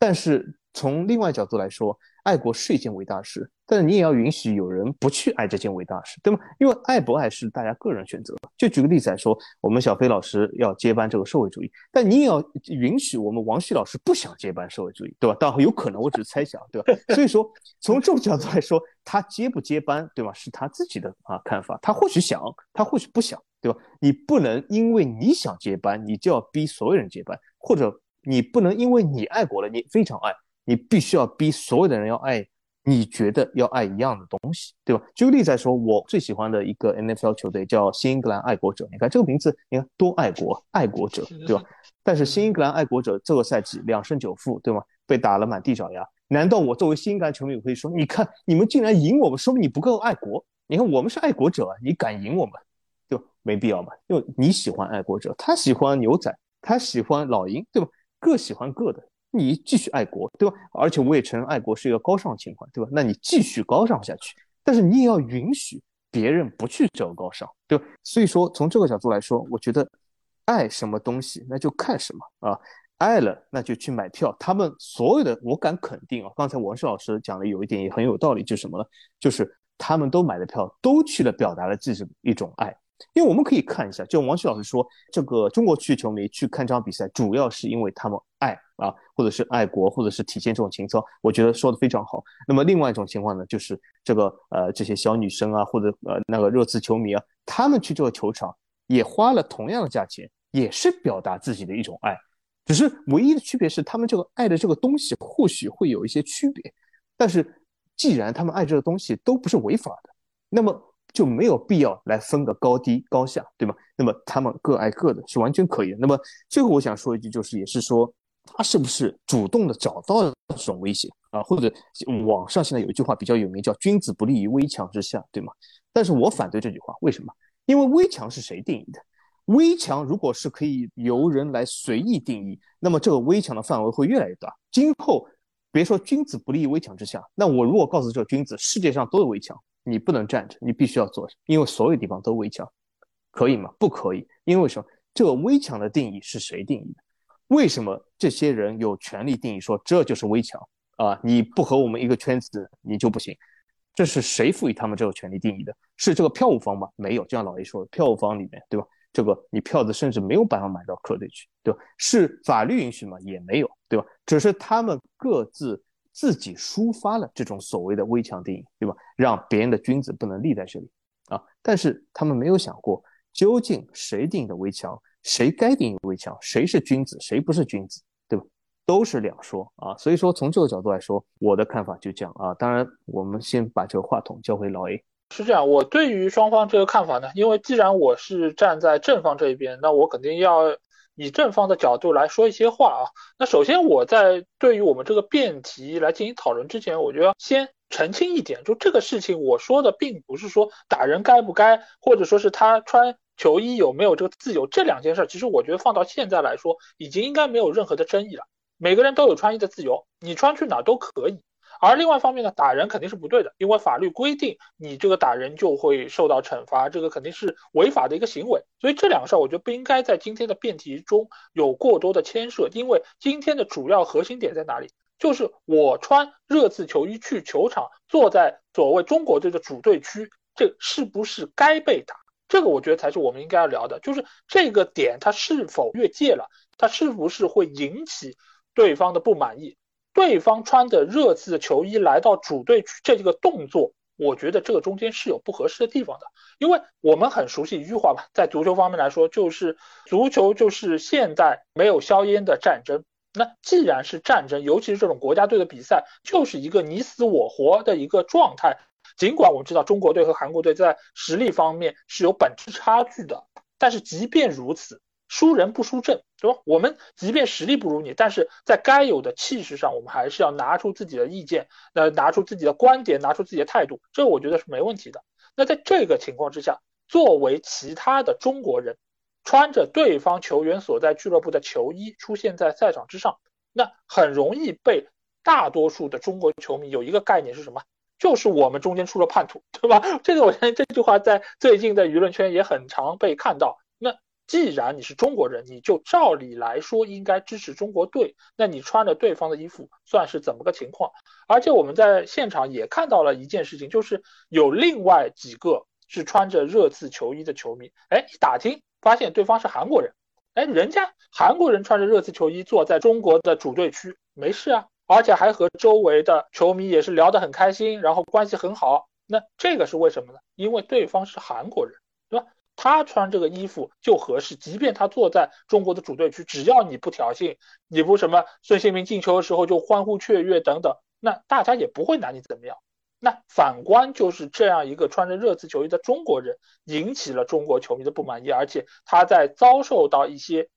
但是从另外角度来说，爱国是一件伟大事，但是你也要允许有人不去爱这件伟大事，对吗？因为爱不爱是大家个人选择。就举个例子来说，我们小飞老师要接班这个社会主义，但你也要允许我们王旭老师不想接班社会主义，对吧？当然有可能，我只是猜想，对吧？所以说，从这种角度来说，他接不接班，对吧？是他自己的啊看法，他或许想，他或许不想，对吧？你不能因为你想接班，你就要逼所有人接班，或者。你不能因为你爱国了，你非常爱，你必须要逼所有的人要爱，你觉得要爱一样的东西，对吧？举个例子来说，我最喜欢的一个 NFL 球队叫新英格兰爱国者，你看这个名字，你看多爱国，爱国者，对吧？但是新英格兰爱国者这个赛季两胜九负，对吗？被打了满地找牙。难道我作为新英格兰球迷，我可以说，你看你们竟然赢我们，说明你不够爱国？你看我们是爱国者啊，你敢赢我们，对吧？没必要嘛，因为你喜欢爱国者，他喜欢牛仔，他喜欢老鹰，对吧？各喜欢各的，你继续爱国，对吧？而且我也承认爱国是一个高尚情怀，对吧？那你继续高尚下去，但是你也要允许别人不去这个高尚，对吧？所以说从这个角度来说，我觉得爱什么东西，那就看什么啊。爱了，那就去买票。他们所有的，我敢肯定啊，刚才王石老师讲的有一点也很有道理，就是什么呢？就是他们都买的票，都去了表达了自己一种爱。因为我们可以看一下，就王旭老师说，这个中国区球迷去看这场比赛，主要是因为他们爱啊，或者是爱国，或者是体现这种情操。我觉得说的非常好。那么另外一种情况呢，就是这个呃这些小女生啊，或者呃那个热刺球迷啊，他们去这个球场也花了同样的价钱，也是表达自己的一种爱，只是唯一的区别是，他们这个爱的这个东西或许会有一些区别，但是既然他们爱这个东西都不是违法的，那么。就没有必要来分个高低高下，对吗？那么他们各爱各的，是完全可以的。那么最后我想说一句，就是也是说，他是不是主动的找到了这种威胁啊？或者网上现在有一句话比较有名，叫“君子不立于危墙之下”，对吗？但是我反对这句话，为什么？因为危墙是谁定义的？危墙如果是可以由人来随意定义，那么这个危墙的范围会越来越大。今后别说君子不立于危墙之下，那我如果告诉这个君子，世界上都有危墙。你不能站着，你必须要坐着，因为所有地方都围墙，可以吗？不可以，因为什么？这个围墙的定义是谁定义的？为什么这些人有权利定义说这就是围墙啊？你不和我们一个圈子，你就不行？这是谁赋予他们这个权利定义的？是这个票务方吗？没有，就像老 A 说的，票务方里面对吧？这个你票子甚至没有办法买到客队去，对吧？是法律允许吗？也没有，对吧？只是他们各自。自己抒发了这种所谓的危墙定义，对吧？让别人的君子不能立在这里啊！但是他们没有想过，究竟谁定义的危墙，谁该定义危墙，谁是君子，谁不是君子，对吧？都是两说啊！所以说，从这个角度来说，我的看法就这样啊。当然，我们先把这个话筒交回老 A。是这样，我对于双方这个看法呢，因为既然我是站在正方这一边，那我肯定要。以正方的角度来说一些话啊，那首先我在对于我们这个辩题来进行讨论之前，我就要先澄清一点，就这个事情我说的并不是说打人该不该，或者说是他穿球衣有没有这个自由，这两件事其实我觉得放到现在来说，已经应该没有任何的争议了，每个人都有穿衣的自由，你穿去哪都可以。而另外一方面呢，打人肯定是不对的，因为法律规定你这个打人就会受到惩罚，这个肯定是违法的一个行为。所以这两个事儿，我觉得不应该在今天的辩题中有过多的牵涉，因为今天的主要核心点在哪里？就是我穿热刺球衣去球场，坐在所谓中国队的主队区，这是不是该被打？这个我觉得才是我们应该要聊的，就是这个点它是否越界了，它是不是会引起对方的不满意？对方穿着热刺的球衣来到主队区，这个动作，我觉得这个中间是有不合适的地方的。因为我们很熟悉一句话吧，在足球方面来说，就是足球就是现代没有硝烟的战争。那既然是战争，尤其是这种国家队的比赛，就是一个你死我活的一个状态。尽管我们知道中国队和韩国队在实力方面是有本质差距的，但是即便如此。输人不输阵，对吧？我们即便实力不如你，但是在该有的气势上，我们还是要拿出自己的意见，呃，拿出自己的观点，拿出自己的态度，这我觉得是没问题的。那在这个情况之下，作为其他的中国人，穿着对方球员所在俱乐部的球衣出现在赛场之上，那很容易被大多数的中国球迷有一个概念是什么？就是我们中间出了叛徒，对吧？*laughs* 这个我相信这句话在最近的舆论圈也很常被看到。既然你是中国人，你就照理来说应该支持中国队。那你穿着对方的衣服，算是怎么个情况？而且我们在现场也看到了一件事情，就是有另外几个是穿着热刺球衣的球迷。哎，一打听发现对方是韩国人。哎，人家韩国人穿着热刺球衣坐在中国的主队区，没事啊，而且还和周围的球迷也是聊得很开心，然后关系很好。那这个是为什么呢？因为对方是韩国人，对吧？他穿这个衣服就合适，即便他坐在中国的主队区，只要你不挑衅，你不什么孙兴民进球的时候就欢呼雀跃等等，那大家也不会拿你怎么样。那反观就是这样一个穿着热刺球衣的中国人，引起了中国球迷的不满意，而且他在遭受到一些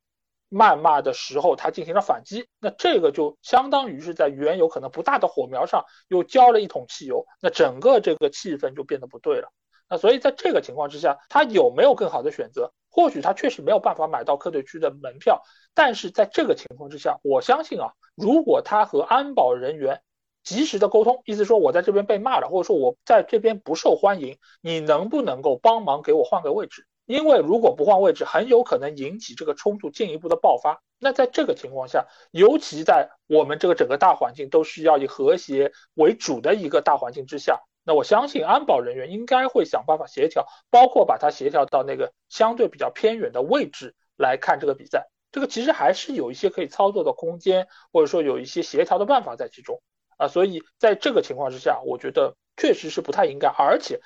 谩骂的时候，他进行了反击，那这个就相当于是在原有可能不大的火苗上又浇了一桶汽油，那整个这个气氛就变得不对了。那所以在这个情况之下，他有没有更好的选择？或许他确实没有办法买到客队区的门票，但是在这个情况之下，我相信啊，如果他和安保人员及时的沟通，意思说我在这边被骂了，或者说我在这边不受欢迎，你能不能够帮忙给我换个位置？因为如果不换位置，很有可能引起这个冲突进一步的爆发。那在这个情况下，尤其在我们这个整个大环境都是要以和谐为主的一个大环境之下，那我相信安保人员应该会想办法协调，包括把它协调到那个相对比较偏远的位置来看这个比赛。这个其实还是有一些可以操作的空间，或者说有一些协调的办法在其中啊。所以在这个情况之下，我觉得确实是不太应该。而且，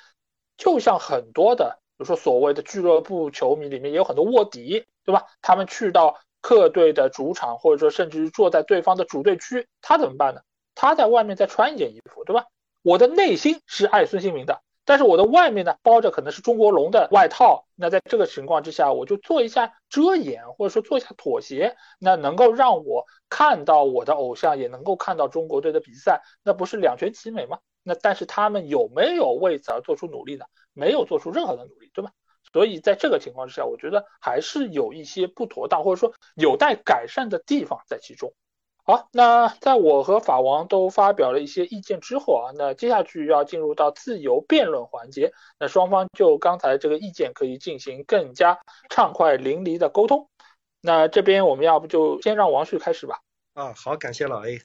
就像很多的。比如说，所谓的俱乐部球迷里面也有很多卧底，对吧？他们去到客队的主场，或者说甚至是坐在对方的主队区，他怎么办呢？他在外面再穿一件衣服，对吧？我的内心是爱孙兴民的，但是我的外面呢，包着可能是中国龙的外套。那在这个情况之下，我就做一下遮掩，或者说做一下妥协，那能够让我看到我的偶像，也能够看到中国队的比赛，那不是两全其美吗？那但是他们有没有为此而做出努力呢？没有做出任何的努力，对吧？所以在这个情况之下，我觉得还是有一些不妥当，或者说有待改善的地方在其中。好，那在我和法王都发表了一些意见之后啊，那接下去要进入到自由辩论环节，那双方就刚才这个意见可以进行更加畅快淋漓的沟通。那这边我们要不就先让王旭开始吧？啊，好，感谢老 A。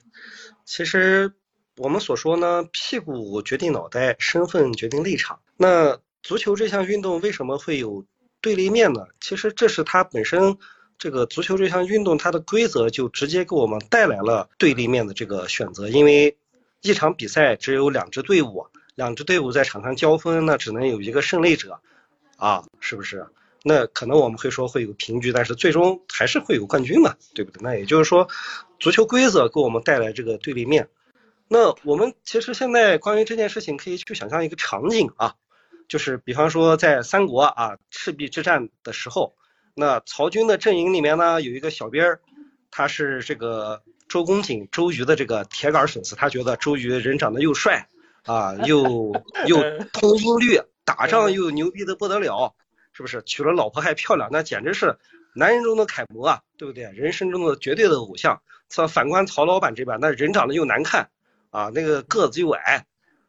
其实。我们所说呢，屁股决定脑袋，身份决定立场。那足球这项运动为什么会有对立面呢？其实这是它本身这个足球这项运动它的规则就直接给我们带来了对立面的这个选择。因为一场比赛只有两支队伍，两支队伍在场上交锋，那只能有一个胜利者，啊，是不是？那可能我们会说会有平局，但是最终还是会有冠军嘛，对不对？那也就是说，足球规则给我们带来这个对立面。那我们其实现在关于这件事情，可以去想象一个场景啊，就是比方说在三国啊赤壁之战的时候，那曹军的阵营里面呢有一个小兵儿，他是这个周公瑾周瑜的这个铁杆粉丝，他觉得周瑜人长得又帅啊，又 *laughs* 又通音律，打仗又牛逼的不得了，是不是？娶了老婆还漂亮，那简直是男人中的楷模啊，对不对？人生中的绝对的偶像。反观曹老板这边，那人长得又难看。啊，那个个子又矮，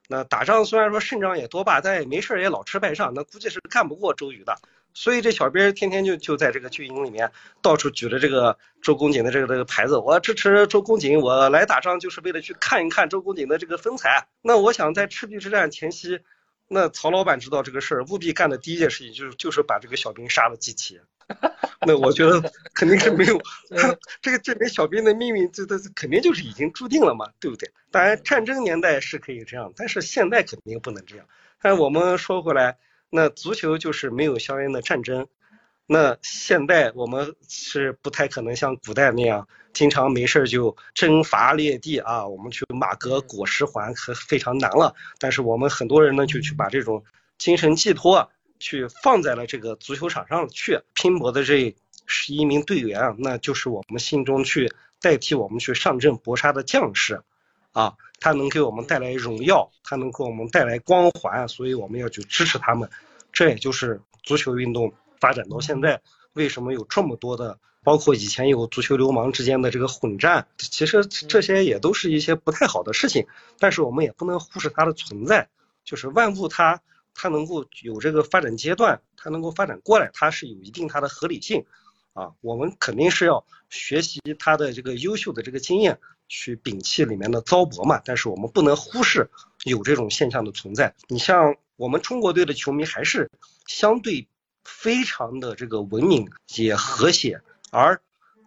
那打仗虽然说胜仗也多吧，但也没事也老吃败仗，那估计是干不过周瑜的。所以这小兵天天就就在这个军营里面到处举着这个周公瑾的这个这个牌子，我支持周公瑾，我来打仗就是为了去看一看周公瑾的这个风采。那我想在赤壁之战前夕，那曹老板知道这个事儿，务必干的第一件事情就是就是把这个小兵杀了祭旗。*laughs* 那我觉得肯定是没有，*laughs* *laughs* 这个这名小兵的命运，这这肯定就是已经注定了嘛，对不对？当然战争年代是可以这样，但是现在肯定不能这样。但我们说回来，那足球就是没有硝烟的战争，那现代我们是不太可能像古代那样，经常没事就征伐列地啊，我们去马革裹尸还可非常难了。但是我们很多人呢，就去把这种精神寄托。去放在了这个足球场上去拼搏的这十一名队员，那就是我们心中去代替我们去上阵搏杀的将士，啊，他能给我们带来荣耀，他能给我们带来光环，所以我们要去支持他们。这也就是足球运动发展到现在，为什么有这么多的，包括以前有足球流氓之间的这个混战，其实这些也都是一些不太好的事情，但是我们也不能忽视它的存在，就是万物它。它能够有这个发展阶段，它能够发展过来，它是有一定它的合理性，啊，我们肯定是要学习它的这个优秀的这个经验，去摒弃里面的糟粕嘛。但是我们不能忽视有这种现象的存在。你像我们中国队的球迷还是相对非常的这个文明也和谐，而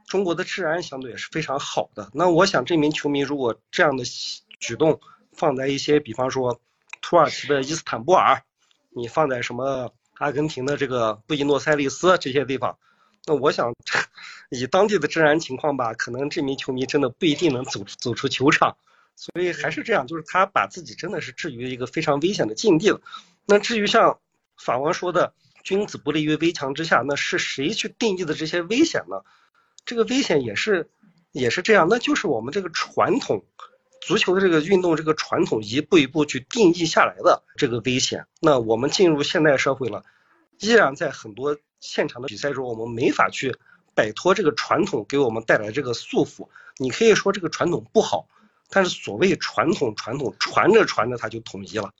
中国的治安相对也是非常好的。那我想这名球迷如果这样的举动放在一些，比方说土耳其的伊斯坦布尔。你放在什么阿根廷的这个布宜诺斯艾利斯这些地方，那我想 *laughs* 以当地的治安情况吧，可能这名球迷真的不一定能走走出球场。所以还是这样，就是他把自己真的是置于一个非常危险的境地了。那至于像法王说的“君子不立于危墙之下”，那是谁去定义的这些危险呢？这个危险也是也是这样，那就是我们这个传统。足球的这个运动，这个传统一步一步去定义下来的这个危险，那我们进入现代社会了，依然在很多现场的比赛中，我们没法去摆脱这个传统给我们带来这个束缚。你可以说这个传统不好，但是所谓传统，传统传着传着它就统一了。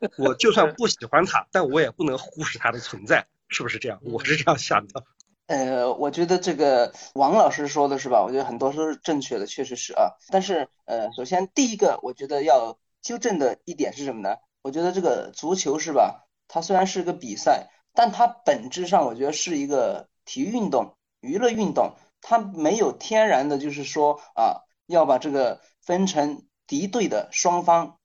*laughs* 我就算不喜欢它，但我也不能忽视它的存在，是不是这样？我是这样想的。呃，我觉得这个王老师说的是吧？我觉得很多都是正确的，确实是啊。但是呃，首先第一个，我觉得要纠正的一点是什么呢？我觉得这个足球是吧？它虽然是个比赛，但它本质上我觉得是一个体育运动、娱乐运动，它没有天然的，就是说啊，要把这个分成敌对的双方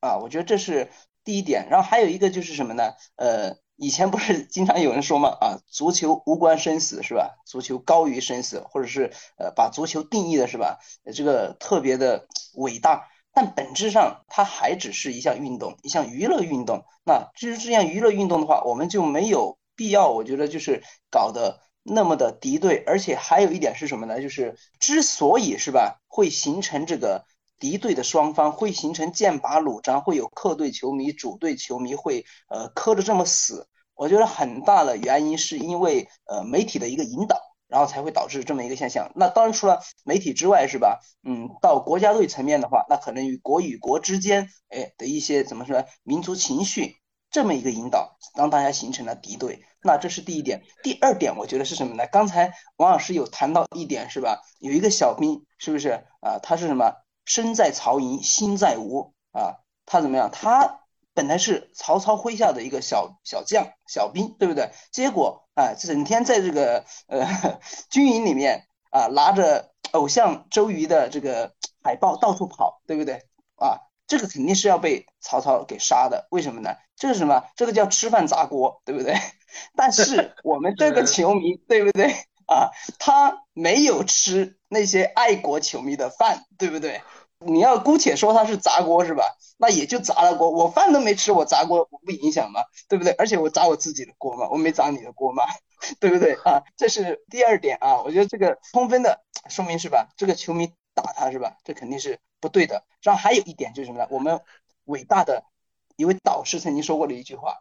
啊。我觉得这是第一点。然后还有一个就是什么呢？呃。以前不是经常有人说嘛，啊，足球无关生死是吧？足球高于生死，或者是呃，把足球定义的是吧？这个特别的伟大，但本质上它还只是一项运动，一项娱乐运动。那至于这项娱乐运动的话，我们就没有必要，我觉得就是搞得那么的敌对。而且还有一点是什么呢？就是之所以是吧，会形成这个。敌对的双方会形成剑拔弩张，会有客队球迷、主队球迷会呃磕的这么死。我觉得很大的原因是因为呃媒体的一个引导，然后才会导致这么一个现象。那当然除了媒体之外，是吧？嗯，到国家队层面的话，那可能与国与国之间哎的一些怎么说民族情绪这么一个引导，让大家形成了敌对。那这是第一点。第二点，我觉得是什么呢？刚才王老师有谈到一点，是吧？有一个小兵，是不是啊？他是什么？身在曹营心在吴啊，他怎么样？他本来是曹操麾下的一个小小将、小兵，对不对？结果啊，整天在这个呃军营里面啊，拿着偶像周瑜的这个海报到处跑，对不对？啊，这个肯定是要被曹操给杀的。为什么呢？这是什么？这个叫吃饭砸锅，对不对？*laughs* 但是我们这个球迷，对不对？啊，他没有吃那些爱国球迷的饭，对不对？你要姑且说他是砸锅是吧？那也就砸了锅，我饭都没吃，我砸锅我不影响吗？对不对？而且我砸我自己的锅嘛，我没砸你的锅嘛，*laughs* 对不对啊？这是第二点啊，我觉得这个充分的说明是吧？这个球迷打他是吧？这肯定是不对的。然后还有一点就是什么呢？我们伟大的一位导师曾经说过的一句话：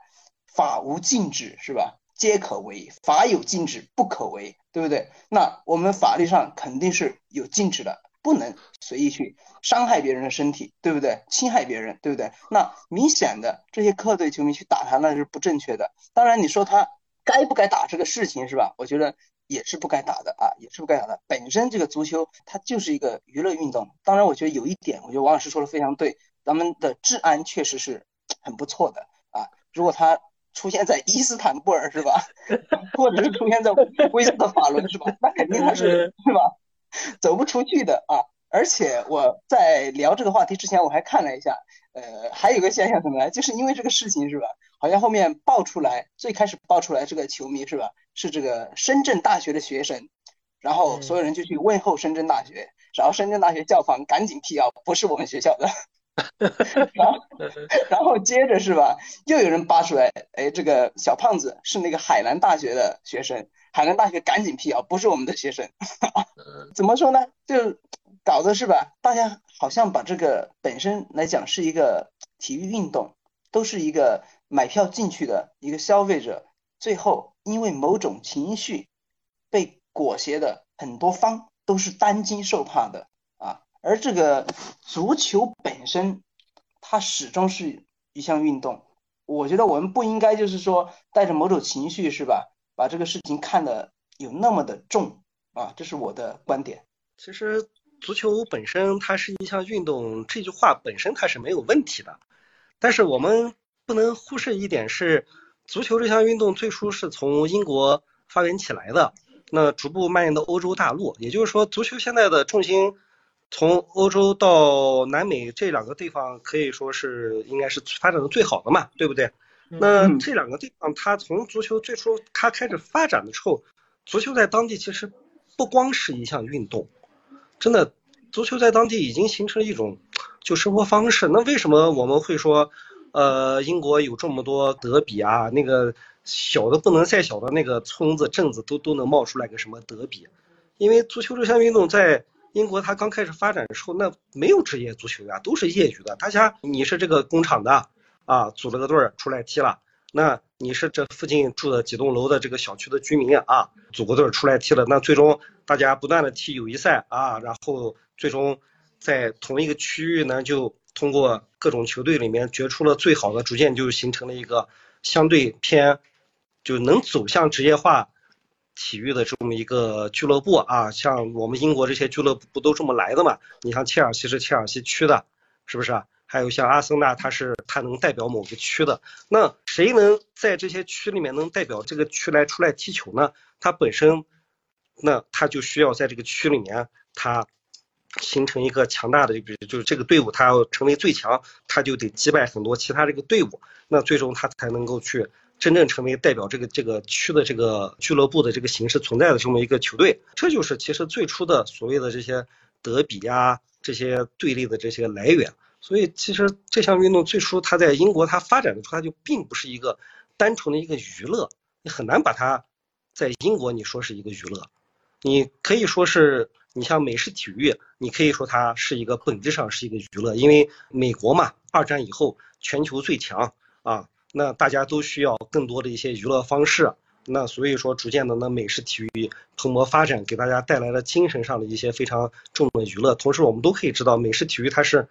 法无禁止是吧？皆可为，法有禁止不可为，对不对？那我们法律上肯定是有禁止的。不能随意去伤害别人的身体，对不对？侵害别人，对不对？那明显的这些客队球迷去打他，那是不正确的。当然，你说他该不该打这个事情是吧？我觉得也是不该打的啊，也是不该打的。本身这个足球它就是一个娱乐运动。当然，我觉得有一点，我觉得王老师说的非常对，咱们的治安确实是很不错的啊。如果他出现在伊斯坦布尔是吧，*laughs* 或者是出现在威斯特法伦是吧，那肯定他是是吧？走不出去的啊！而且我在聊这个话题之前，我还看了一下，呃，还有个现象怎么来？就是因为这个事情是吧？好像后面爆出来，最开始爆出来这个球迷是吧？是这个深圳大学的学生，然后所有人就去问候深圳大学，然后深圳大学教方赶紧辟谣，不是我们学校的。*laughs* 然后，然后接着是吧？又有人扒出来，哎，这个小胖子是那个海南大学的学生。海南大学赶紧辟谣，不是我们的学生。*laughs* 怎么说呢？就搞的是吧？大家好像把这个本身来讲是一个体育运动，都是一个买票进去的一个消费者，最后因为某种情绪被裹挟的很多方都是担惊受怕的啊。而这个足球本身，它始终是一项运动。我觉得我们不应该就是说带着某种情绪，是吧？把这个事情看得有那么的重啊，这是我的观点。其实足球本身它是一项运动，这句话本身它是没有问题的。但是我们不能忽视一点是，足球这项运动最初是从英国发源起来的，那逐步蔓延到欧洲大陆。也就是说，足球现在的重心从欧洲到南美这两个地方可以说是应该是发展的最好的嘛，对不对？那这两个地方，它从足球最初它开始发展的时候，足球在当地其实不光是一项运动，真的，足球在当地已经形成了一种就生活方式。那为什么我们会说，呃，英国有这么多德比啊？那个小的不能再小的那个村子镇子都都能冒出来个什么德比？因为足球这项运动在英国它刚开始发展的时候，那没有职业足球员，都是业余的。大家你是这个工厂的。啊，组了个队儿出来踢了。那你是这附近住的几栋楼的这个小区的居民啊，组个队儿出来踢了。那最终大家不断的踢友谊赛啊，然后最终在同一个区域呢，就通过各种球队里面决出了最好的，逐渐就形成了一个相对偏就能走向职业化体育的这么一个俱乐部啊，像我们英国这些俱乐部不都这么来的嘛？你像切尔西是切尔西区的，是不是？还有像阿森纳，他是他能代表某个区的。那谁能在这些区里面能代表这个区来出来踢球呢？他本身，那他就需要在这个区里面，他形成一个强大的，就比如就是这个队伍，他要成为最强，他就得击败很多其他这个队伍，那最终他才能够去。真正成为代表这个这个区的这个俱乐部的这个形式存在的这么一个球队，这就是其实最初的所谓的这些德比呀这些对立的这些来源。所以其实这项运动最初它在英国它发展的时候，它就并不是一个单纯的一个娱乐，你很难把它在英国你说是一个娱乐，你可以说是你像美式体育，你可以说它是一个本质上是一个娱乐，因为美国嘛，二战以后全球最强啊。那大家都需要更多的一些娱乐方式，那所以说逐渐的，那美式体育蓬勃发展，给大家带来了精神上的一些非常重的娱乐。同时，我们都可以知道，美式体育它是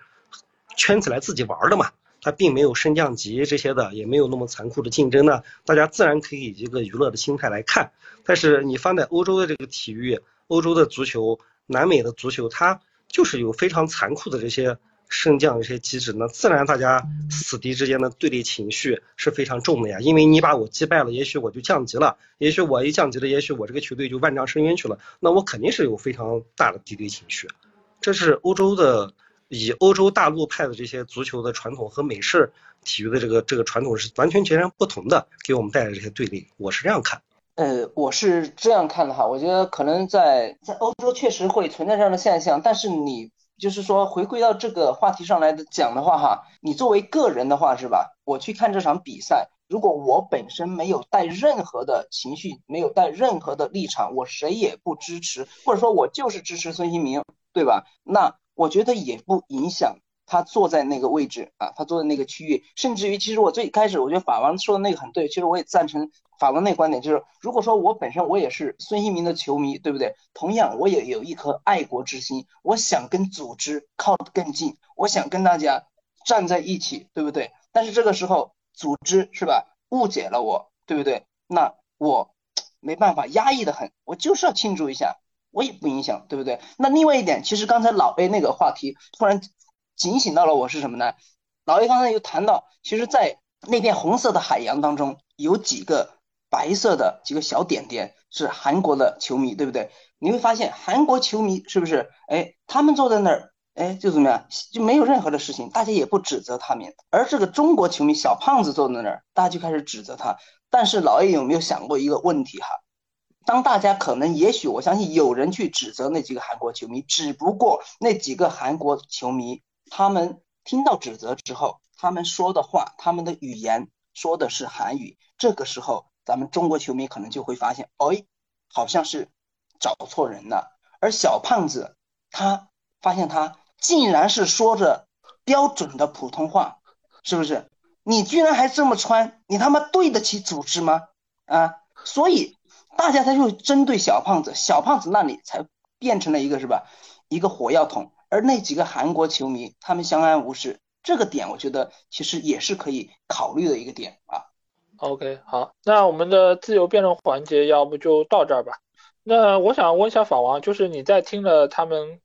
圈起来自己玩的嘛，它并没有升降级这些的，也没有那么残酷的竞争呢，大家自然可以以一个娱乐的心态来看。但是你放在欧洲的这个体育，欧洲的足球，南美的足球，它就是有非常残酷的这些。升降一些机制，那自然大家死敌之间的对立情绪是非常重的呀。因为你把我击败了，也许我就降级了，也许我一降级了，也许我这个球队就万丈深渊去了。那我肯定是有非常大的敌对情绪。这是欧洲的以欧洲大陆派的这些足球的传统和美式体育的这个这个传统是完全截然不同的，给我们带来这些对立。我是这样看。呃，我是这样看的哈，我觉得可能在在欧洲确实会存在这样的现象，但是你。就是说，回归到这个话题上来讲的话，哈，你作为个人的话，是吧？我去看这场比赛，如果我本身没有带任何的情绪，没有带任何的立场，我谁也不支持，或者说我就是支持孙兴民，对吧？那我觉得也不影响。他坐在那个位置啊，他坐在那个区域，甚至于，其实我最开始我觉得法王说的那个很对，其实我也赞成法王那个观点，就是如果说我本身我也是孙兴民的球迷，对不对？同样我也有一颗爱国之心，我想跟组织靠得更近，我想跟大家站在一起，对不对？但是这个时候组织是吧误解了我，对不对？那我 *tsk* 没办法，压抑的很，我就是要庆祝一下，我也不影响，对不对？那另外一点，其实刚才老 A 那个话题突然。警醒到了我是什么呢？老叶刚才又谈到，其实，在那片红色的海洋当中，有几个白色的几个小点点是韩国的球迷，对不对？你会发现韩国球迷是不是？哎，他们坐在那儿，哎，就怎么样，就没有任何的事情，大家也不指责他们。而这个中国球迷小胖子坐在那儿，大家就开始指责他。但是老叶有没有想过一个问题哈？当大家可能也许我相信有人去指责那几个韩国球迷，只不过那几个韩国球迷。他们听到指责之后，他们说的话，他们的语言说的是韩语。这个时候，咱们中国球迷可能就会发现，哎，好像是找错人了。而小胖子他发现他竟然是说着标准的普通话，是不是？你居然还这么穿，你他妈对得起组织吗？啊！所以大家他就针对小胖子，小胖子那里才变成了一个是吧？一个火药桶。而那几个韩国球迷，他们相安无事，这个点我觉得其实也是可以考虑的一个点啊。OK，好，那我们的自由辩论环节要不就到这儿吧。那我想问一下法王，就是你在听了他们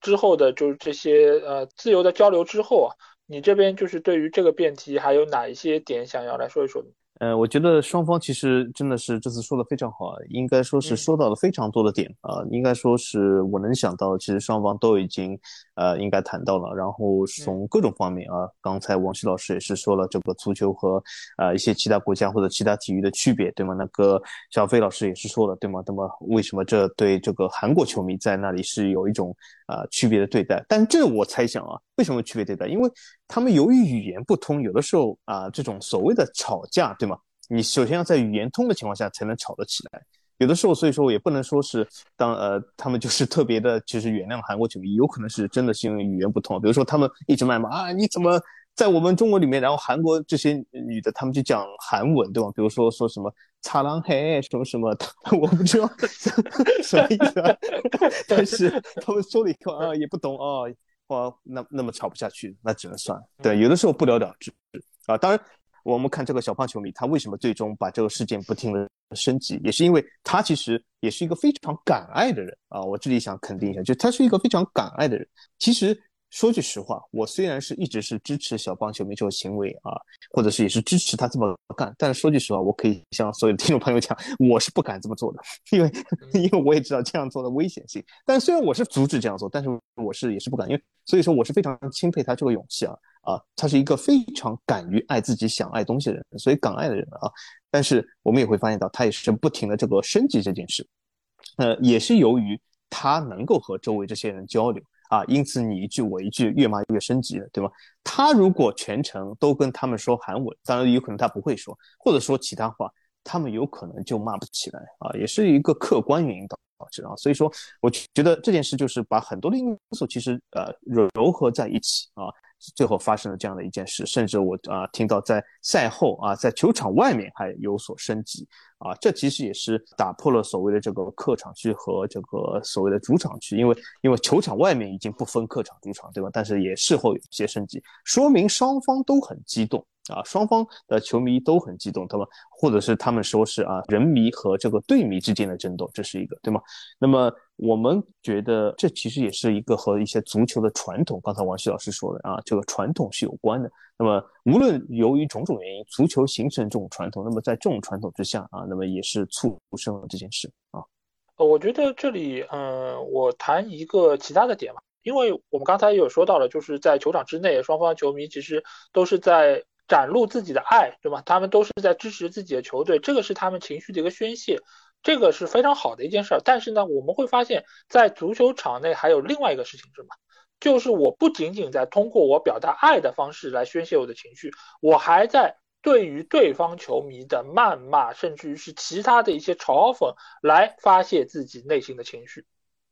之后的，就是这些呃自由的交流之后啊，你这边就是对于这个辩题还有哪一些点想要来说一说的？呃，我觉得双方其实真的是这次说的非常好啊，应该说是说到了非常多的点啊，应该说是我能想到，其实双方都已经呃应该谈到了，然后从各种方面啊，刚才王旭老师也是说了这个足球和呃一些其他国家或者其他体育的区别，对吗？那个小飞老师也是说了，对吗？那么为什么这对这个韩国球迷在那里是有一种啊区别的对待？但这我猜想啊，为什么区别对待？因为他们由于语言不通，有的时候啊这种所谓的吵架，对吗？你首先要在语言通的情况下才能吵得起来，有的时候，所以说也不能说是当呃他们就是特别的，其实原谅韩国球迷，有可能是真的是因为语言不通。比如说他们一直谩骂啊，你怎么在我们中国里面，然后韩国这些女的他们就讲韩文，对吧？比如说说什么擦浪嘿什么什么的，*laughs* 我不知道什么意思，*laughs* 啊但是他们说了以后啊也不懂啊，哇，那那么吵不下去，那只能算。对，有的时候不了了之啊，当然。我们看这个小胖球迷，他为什么最终把这个事件不停的升级，也是因为他其实也是一个非常敢爱的人啊。我这里想肯定一下，就他是一个非常敢爱的人。其实。说句实话，我虽然是一直是支持小棒球迷这种行为啊，或者是也是支持他这么干，但是说句实话，我可以向所有的听众朋友讲，我是不敢这么做的，因为 *laughs* 因为我也知道这样做的危险性。但虽然我是阻止这样做，但是我是也是不敢，因为所以说我是非常钦佩他这个勇气啊啊，他是一个非常敢于爱自己想爱东西的人，所以敢爱的人啊。但是我们也会发现到，他也是不停的这个升级这件事，呃，也是由于他能够和周围这些人交流。啊，因此你一句我一句，越骂越升级了，对吧？他如果全程都跟他们说韩文，当然有可能他不会说，或者说其他话，他们有可能就骂不起来啊，也是一个客观原因导致啊。所以说，我觉得这件事就是把很多的因素其实呃糅合在一起啊。最后发生了这样的一件事，甚至我啊听到在赛后啊，在球场外面还有所升级啊，这其实也是打破了所谓的这个客场区和这个所谓的主场区，因为因为球场外面已经不分客场主场，对吧？但是也事后有些升级，说明双方都很激动。啊，双方的球迷都很激动，对吧？或者是他们说是啊，人迷和这个队迷之间的争斗，这是一个，对吗？那么我们觉得这其实也是一个和一些足球的传统，刚才王旭老师说的啊，这个传统是有关的。那么无论由于种种原因，足球形成这种传统，那么在这种传统之下啊，那么也是促生了这件事啊。呃，我觉得这里，嗯，我谈一个其他的点吧，因为我们刚才有说到了，就是在球场之内，双方球迷其实都是在。展露自己的爱，对吗？他们都是在支持自己的球队，这个是他们情绪的一个宣泄，这个是非常好的一件事儿。但是呢，我们会发现，在足球场内还有另外一个事情是什么？就是我不仅仅在通过我表达爱的方式来宣泄我的情绪，我还在对于对方球迷的谩骂，甚至于是其他的一些嘲讽来发泄自己内心的情绪。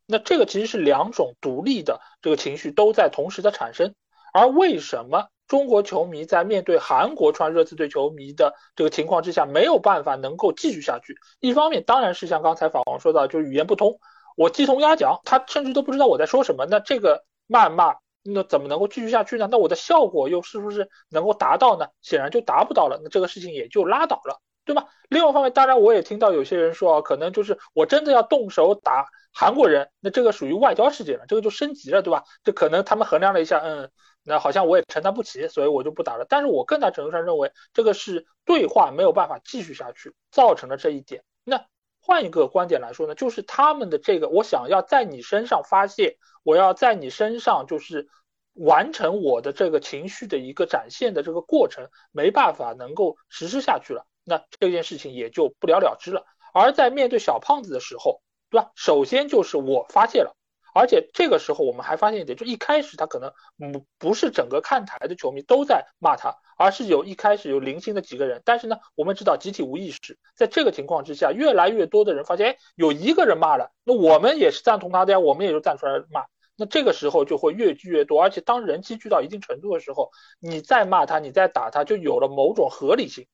那这个其实是两种独立的这个情绪都在同时的产生，而为什么？中国球迷在面对韩国穿热刺队球迷的这个情况之下，没有办法能够继续下去。一方面当然是像刚才法王说到，就是语言不通，我鸡同鸭讲，他甚至都不知道我在说什么。那这个谩骂，那怎么能够继续下去呢？那我的效果又是不是能够达到呢？显然就达不到了。那这个事情也就拉倒了，对吧？另外方面，当然我也听到有些人说啊，可能就是我真的要动手打韩国人，那这个属于外交事件了，这个就升级了，对吧？这可能他们衡量了一下，嗯。那好像我也承担不起，所以我就不打了。但是我更大程度上认为，这个是对话没有办法继续下去造成的这一点。那换一个观点来说呢，就是他们的这个，我想要在你身上发泄，我要在你身上就是完成我的这个情绪的一个展现的这个过程，没办法能够实施下去了。那这件事情也就不了了之了。而在面对小胖子的时候，对吧？首先就是我发泄了。而且这个时候我们还发现一点，就一开始他可能不不是整个看台的球迷都在骂他，而是有一开始有零星的几个人。但是呢，我们知道集体无意识，在这个情况之下，越来越多的人发现，哎，有一个人骂了，那我们也是赞同他的呀，我们也就站出来骂。那这个时候就会越聚越多，而且当人积聚到一定程度的时候，你再骂他，你再打他，就有了某种合理性，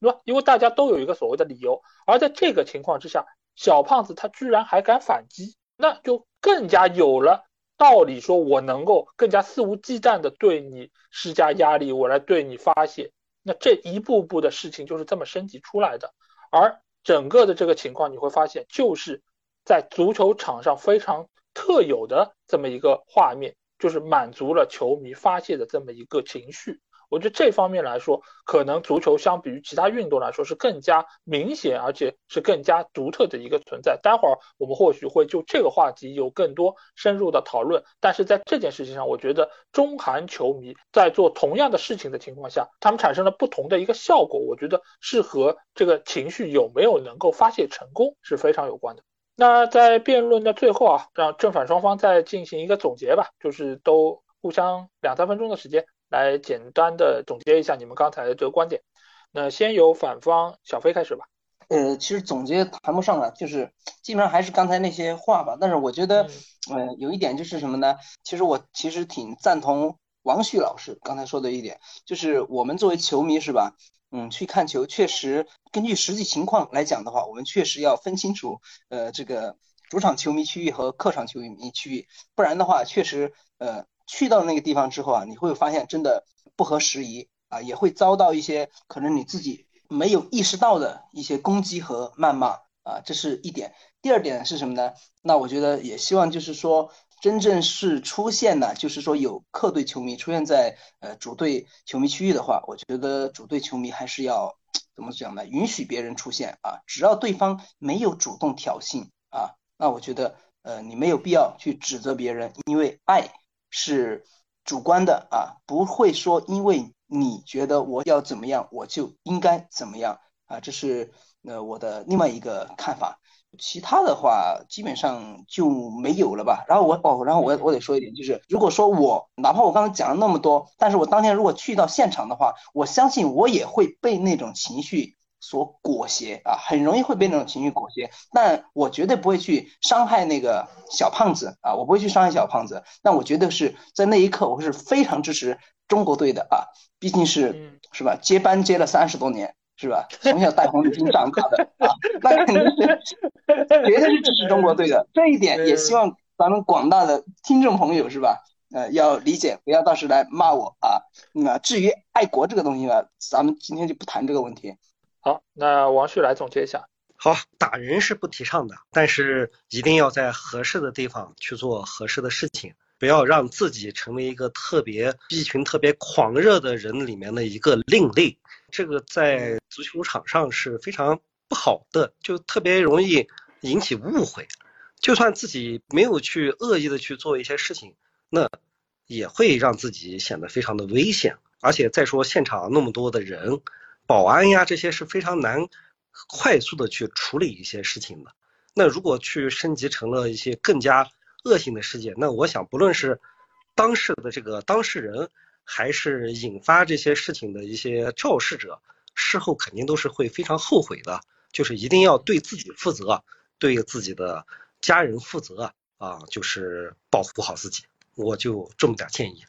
对吧？因为大家都有一个所谓的理由。而在这个情况之下，小胖子他居然还敢反击。那就更加有了道理，说我能够更加肆无忌惮的对你施加压力，我来对你发泄。那这一步步的事情就是这么升级出来的。而整个的这个情况，你会发现，就是在足球场上非常特有的这么一个画面，就是满足了球迷发泄的这么一个情绪。我觉得这方面来说，可能足球相比于其他运动来说是更加明显，而且是更加独特的一个存在。待会儿我们或许会就这个话题有更多深入的讨论。但是在这件事情上，我觉得中韩球迷在做同样的事情的情况下，他们产生了不同的一个效果。我觉得是和这个情绪有没有能够发泄成功是非常有关的。那在辩论的最后啊，让正反双方再进行一个总结吧，就是都互相两三分钟的时间。来简单的总结一下你们刚才的这个观点。那先由反方小飞开始吧。呃，其实总结谈不上了，就是基本上还是刚才那些话吧。但是我觉得，呃，有一点就是什么呢？其实我其实挺赞同王旭老师刚才说的一点，就是我们作为球迷是吧？嗯，去看球确实根据实际情况来讲的话，我们确实要分清楚，呃，这个主场球迷区域和客场球迷区域，不然的话，确实，呃。去到那个地方之后啊，你会发现真的不合时宜。啊，也会遭到一些可能你自己没有意识到的一些攻击和谩骂啊，这是一点。第二点是什么呢？那我觉得也希望就是说，真正是出现了，就是说有客队球迷出现在呃主队球迷区域的话，我觉得主队球迷还是要怎么讲呢？允许别人出现啊，只要对方没有主动挑衅啊，那我觉得呃你没有必要去指责别人，因为爱是主观的啊，不会说因为你觉得我要怎么样，我就应该怎么样啊，这是呃我的另外一个看法。其他的话基本上就没有了吧。然后我哦，然后我我得说一点，就是如果说我哪怕我刚刚讲了那么多，但是我当天如果去到现场的话，我相信我也会被那种情绪所裹挟啊，很容易会被那种情绪裹挟。但我绝对不会去伤害那个小胖子啊，我不会去伤害小胖子。但我觉得是在那一刻，我是非常支持中国队的啊，毕竟是是吧，接班接了三十多年。是吧？从小带红领巾长大的啊，那肯定是绝对是支持中国队的。这一点也希望咱们广大的听众朋友是吧？呃，要理解，不要到时来骂我啊。那至于爱国这个东西呢，咱们今天就不谈这个问题。好，那王旭来总结一下。好，打人是不提倡的，但是一定要在合适的地方去做合适的事情，不要让自己成为一个特别一群特别狂热的人里面的一个另类。这个在足球场上是非常不好的，就特别容易引起误会。就算自己没有去恶意的去做一些事情，那也会让自己显得非常的危险。而且再说现场那么多的人，保安呀这些是非常难快速的去处理一些事情的。那如果去升级成了一些更加恶性的事件，那我想不论是当事的这个当事人。还是引发这些事情的一些肇事者，事后肯定都是会非常后悔的。就是一定要对自己负责，对自己的家人负责啊，就是保护好自己。我就这么点建议。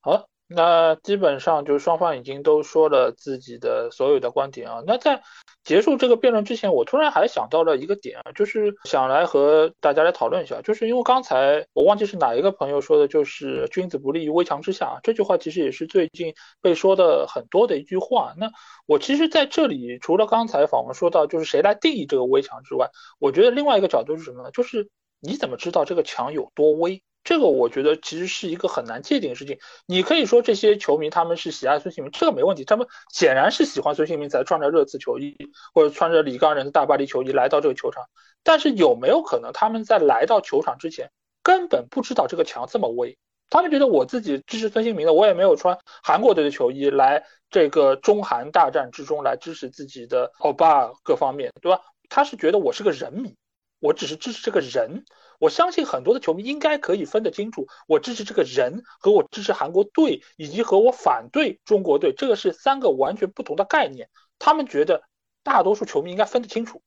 好。那基本上就是双方已经都说了自己的所有的观点啊。那在结束这个辩论之前，我突然还想到了一个点啊，就是想来和大家来讨论一下，就是因为刚才我忘记是哪一个朋友说的，就是君子不立于危墙之下这句话其实也是最近被说的很多的一句话。那我其实在这里除了刚才访问说到就是谁来定义这个危墙之外，我觉得另外一个角度是什么呢？就是你怎么知道这个墙有多危？这个我觉得其实是一个很难界定的事情。你可以说这些球迷他们是喜爱孙兴民，这个没问题，他们显然是喜欢孙兴民才穿着热刺球衣或者穿着李刚人的大巴黎球衣来到这个球场。但是有没有可能他们在来到球场之前根本不知道这个墙这么危？他们觉得我自己支持孙兴民的，我也没有穿韩国队的球衣来这个中韩大战之中来支持自己的欧巴各方面，对吧？他是觉得我是个人迷，我只是支持这个人。我相信很多的球迷应该可以分得清楚，我支持这个人和我支持韩国队，以及和我反对中国队，这个是三个完全不同的概念。他们觉得大多数球迷应该分得清楚，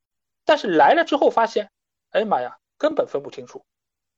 但是来了之后发现，哎呀妈呀，根本分不清楚。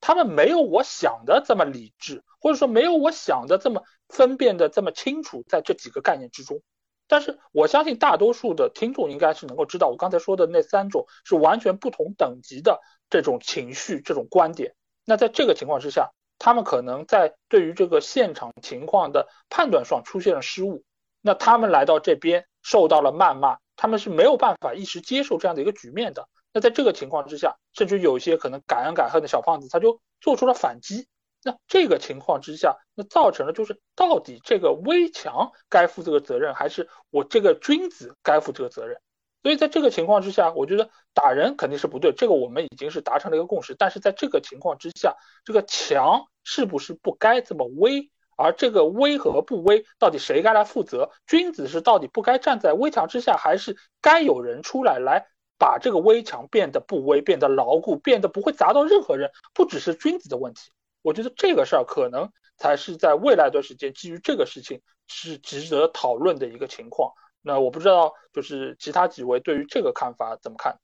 他们没有我想的这么理智，或者说没有我想的这么分辨的这么清楚，在这几个概念之中。但是我相信大多数的听众应该是能够知道，我刚才说的那三种是完全不同等级的。这种情绪、这种观点，那在这个情况之下，他们可能在对于这个现场情况的判断上出现了失误。那他们来到这边受到了谩骂，他们是没有办法一时接受这样的一个局面的。那在这个情况之下，甚至有些可能敢恩敢恨的小胖子，他就做出了反击。那这个情况之下，那造成了就是到底这个危墙该负这个责任，还是我这个君子该负这个责任？所以在这个情况之下，我觉得打人肯定是不对，这个我们已经是达成了一个共识。但是在这个情况之下，这个墙是不是不该这么危？而这个危和不危，到底谁该来负责？君子是到底不该站在危墙之下，还是该有人出来来把这个危墙变得不危，变得牢固，变得不会砸到任何人？不只是君子的问题，我觉得这个事儿可能才是在未来一段时间基于这个事情是值得讨论的一个情况。那我不知道，就是其他几位对于这个看法怎么看？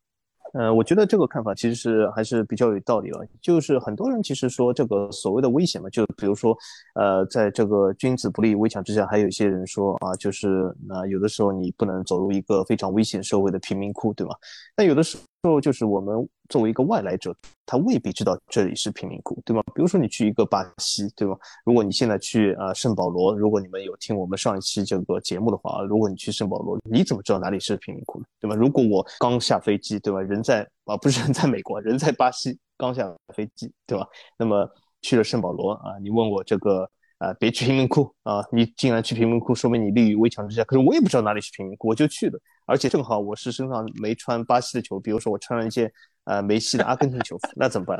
呃，我觉得这个看法其实是还是比较有道理了。就是很多人其实说这个所谓的危险嘛，就比如说，呃，在这个君子不立危墙之下，还有一些人说啊，就是那有的时候你不能走入一个非常危险社会的贫民窟，对吧？那有的时候说就是我们作为一个外来者，他未必知道这里是贫民窟，对吗？比如说你去一个巴西，对吗？如果你现在去啊圣保罗，如果你们有听我们上一期这个节目的话，如果你去圣保罗，你怎么知道哪里是贫民窟呢？对吧？如果我刚下飞机，对吧？人在啊不是人在美国，人在巴西刚下飞机，对吧？那么去了圣保罗啊，你问我这个。啊，别去贫民窟啊！你竟然去贫民窟，说明你立于危墙之下。可是我也不知道哪里是贫民窟，我就去了。而且正好我是身上没穿巴西的球，比如说我穿了一件呃梅西的阿根廷球服，那怎么办？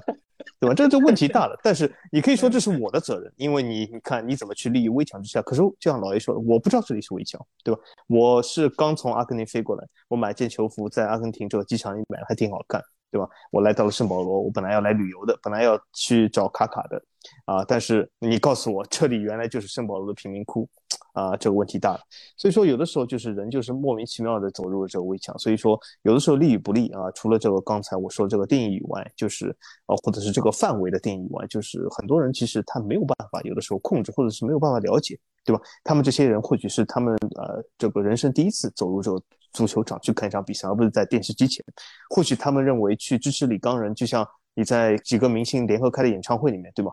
对吧？这这问题大了。但是你可以说这是我的责任，因为你你看你怎么去立于危墙之下？可是就像老爷说的，我不知道这里是危墙，对吧？我是刚从阿根廷飞过来，我买件球服在阿根廷这个机场里买的，还挺好看。对吧？我来到了圣保罗，我本来要来旅游的，本来要去找卡卡的，啊！但是你告诉我，这里原来就是圣保罗的贫民窟，啊，这个问题大了。所以说，有的时候就是人就是莫名其妙的走入了这个围墙。所以说，有的时候利与不利啊，除了这个刚才我说这个定义以外，就是啊，或者是这个范围的定义以外，就是很多人其实他没有办法，有的时候控制，或者是没有办法了解，对吧？他们这些人或许是他们呃这个人生第一次走入这个。足球场去看一场比赛，而不是在电视机前。或许他们认为去支持李刚人，就像你在几个明星联合开的演唱会里面，对吗？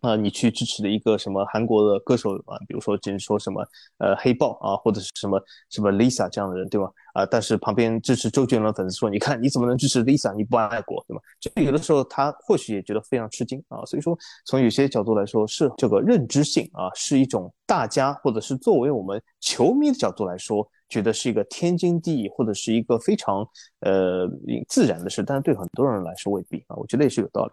啊，你去支持的一个什么韩国的歌手啊，比如说，只是说什么呃黑豹啊，或者是什么什么 Lisa 这样的人，对吧？啊，但是旁边支持周杰伦的粉丝说，你看你怎么能支持 Lisa？你不爱国，对吗？这有的时候他或许也觉得非常吃惊啊。所以说，从有些角度来说，是这个认知性啊，是一种大家或者是作为我们球迷的角度来说。觉得是一个天经地义，或者是一个非常呃自然的事，但是对很多人来说未必啊，我觉得也是有道理。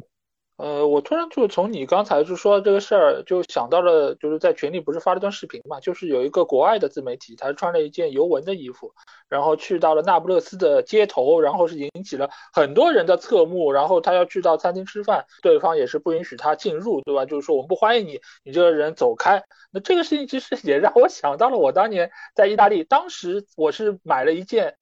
呃，我突然就从你刚才就说这个事儿，就想到了，就是在群里不是发了段视频嘛，就是有一个国外的自媒体，他穿了一件尤文的衣服，然后去到了那不勒斯的街头，然后是引起了很多人的侧目，然后他要去到餐厅吃饭，对方也是不允许他进入，对吧？就是说我们不欢迎你，你这个人走开。那这个事情其实也让我想到了我当年在意大利，当时我是买了一件。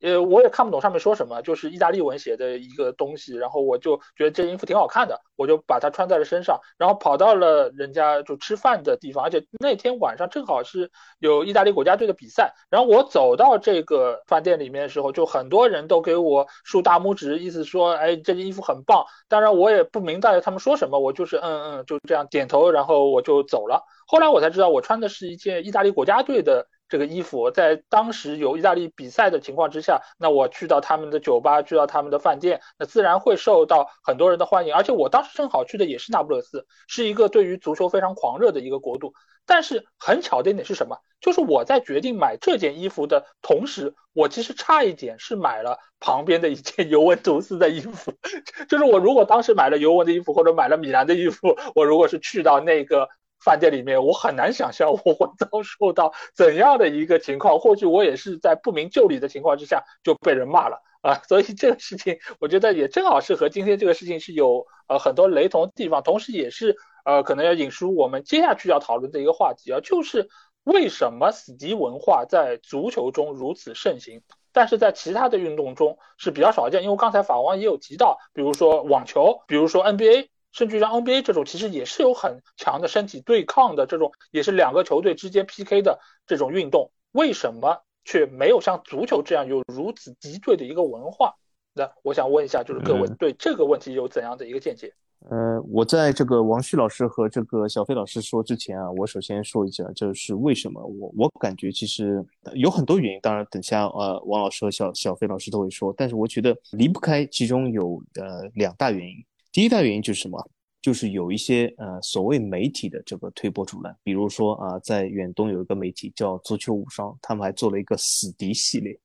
呃，我也看不懂上面说什么，就是意大利文写的一个东西，然后我就觉得这衣服挺好看的，我就把它穿在了身上，然后跑到了人家就吃饭的地方，而且那天晚上正好是有意大利国家队的比赛，然后我走到这个饭店里面的时候，就很多人都给我竖大拇指，意思说，哎，这件衣服很棒。当然我也不明白他们说什么，我就是嗯嗯，就这样点头，然后我就走了。后来我才知道，我穿的是一件意大利国家队的。这个衣服在当时有意大利比赛的情况之下，那我去到他们的酒吧，去到他们的饭店，那自然会受到很多人的欢迎。而且我当时正好去的也是那不勒斯，是一个对于足球非常狂热的一个国度。但是很巧的一点是什么？就是我在决定买这件衣服的同时，我其实差一点是买了旁边的一件尤文图斯的衣服。*laughs* 就是我如果当时买了尤文的衣服，或者买了米兰的衣服，我如果是去到那个。饭店里面，我很难想象我会遭受到怎样的一个情况。或许我也是在不明就里的情况之下就被人骂了啊！*laughs* 所以这个事情，我觉得也正好是和今天这个事情是有呃很多雷同的地方，同时也是呃可能要引出我们接下去要讨论的一个话题啊，就是为什么死敌文化在足球中如此盛行，但是在其他的运动中是比较少见。因为刚才法王也有提到，比如说网球，比如说 NBA。甚至像 NBA 这种，其实也是有很强的身体对抗的这种，也是两个球队之间 PK 的这种运动，为什么却没有像足球这样有如此敌对的一个文化？那我想问一下，就是各位对这个问题有怎样的一个见解？呃，我在这个王旭老师和这个小飞老师说之前啊，我首先说一下，就是为什么我我感觉其实有很多原因，当然等下呃王老师和小小飞老师都会说，但是我觉得离不开其中有呃两大原因。第一大原因就是什么？就是有一些呃所谓媒体的这个推波助澜，比如说啊，在远东有一个媒体叫足球无双，他们还做了一个死敌系列。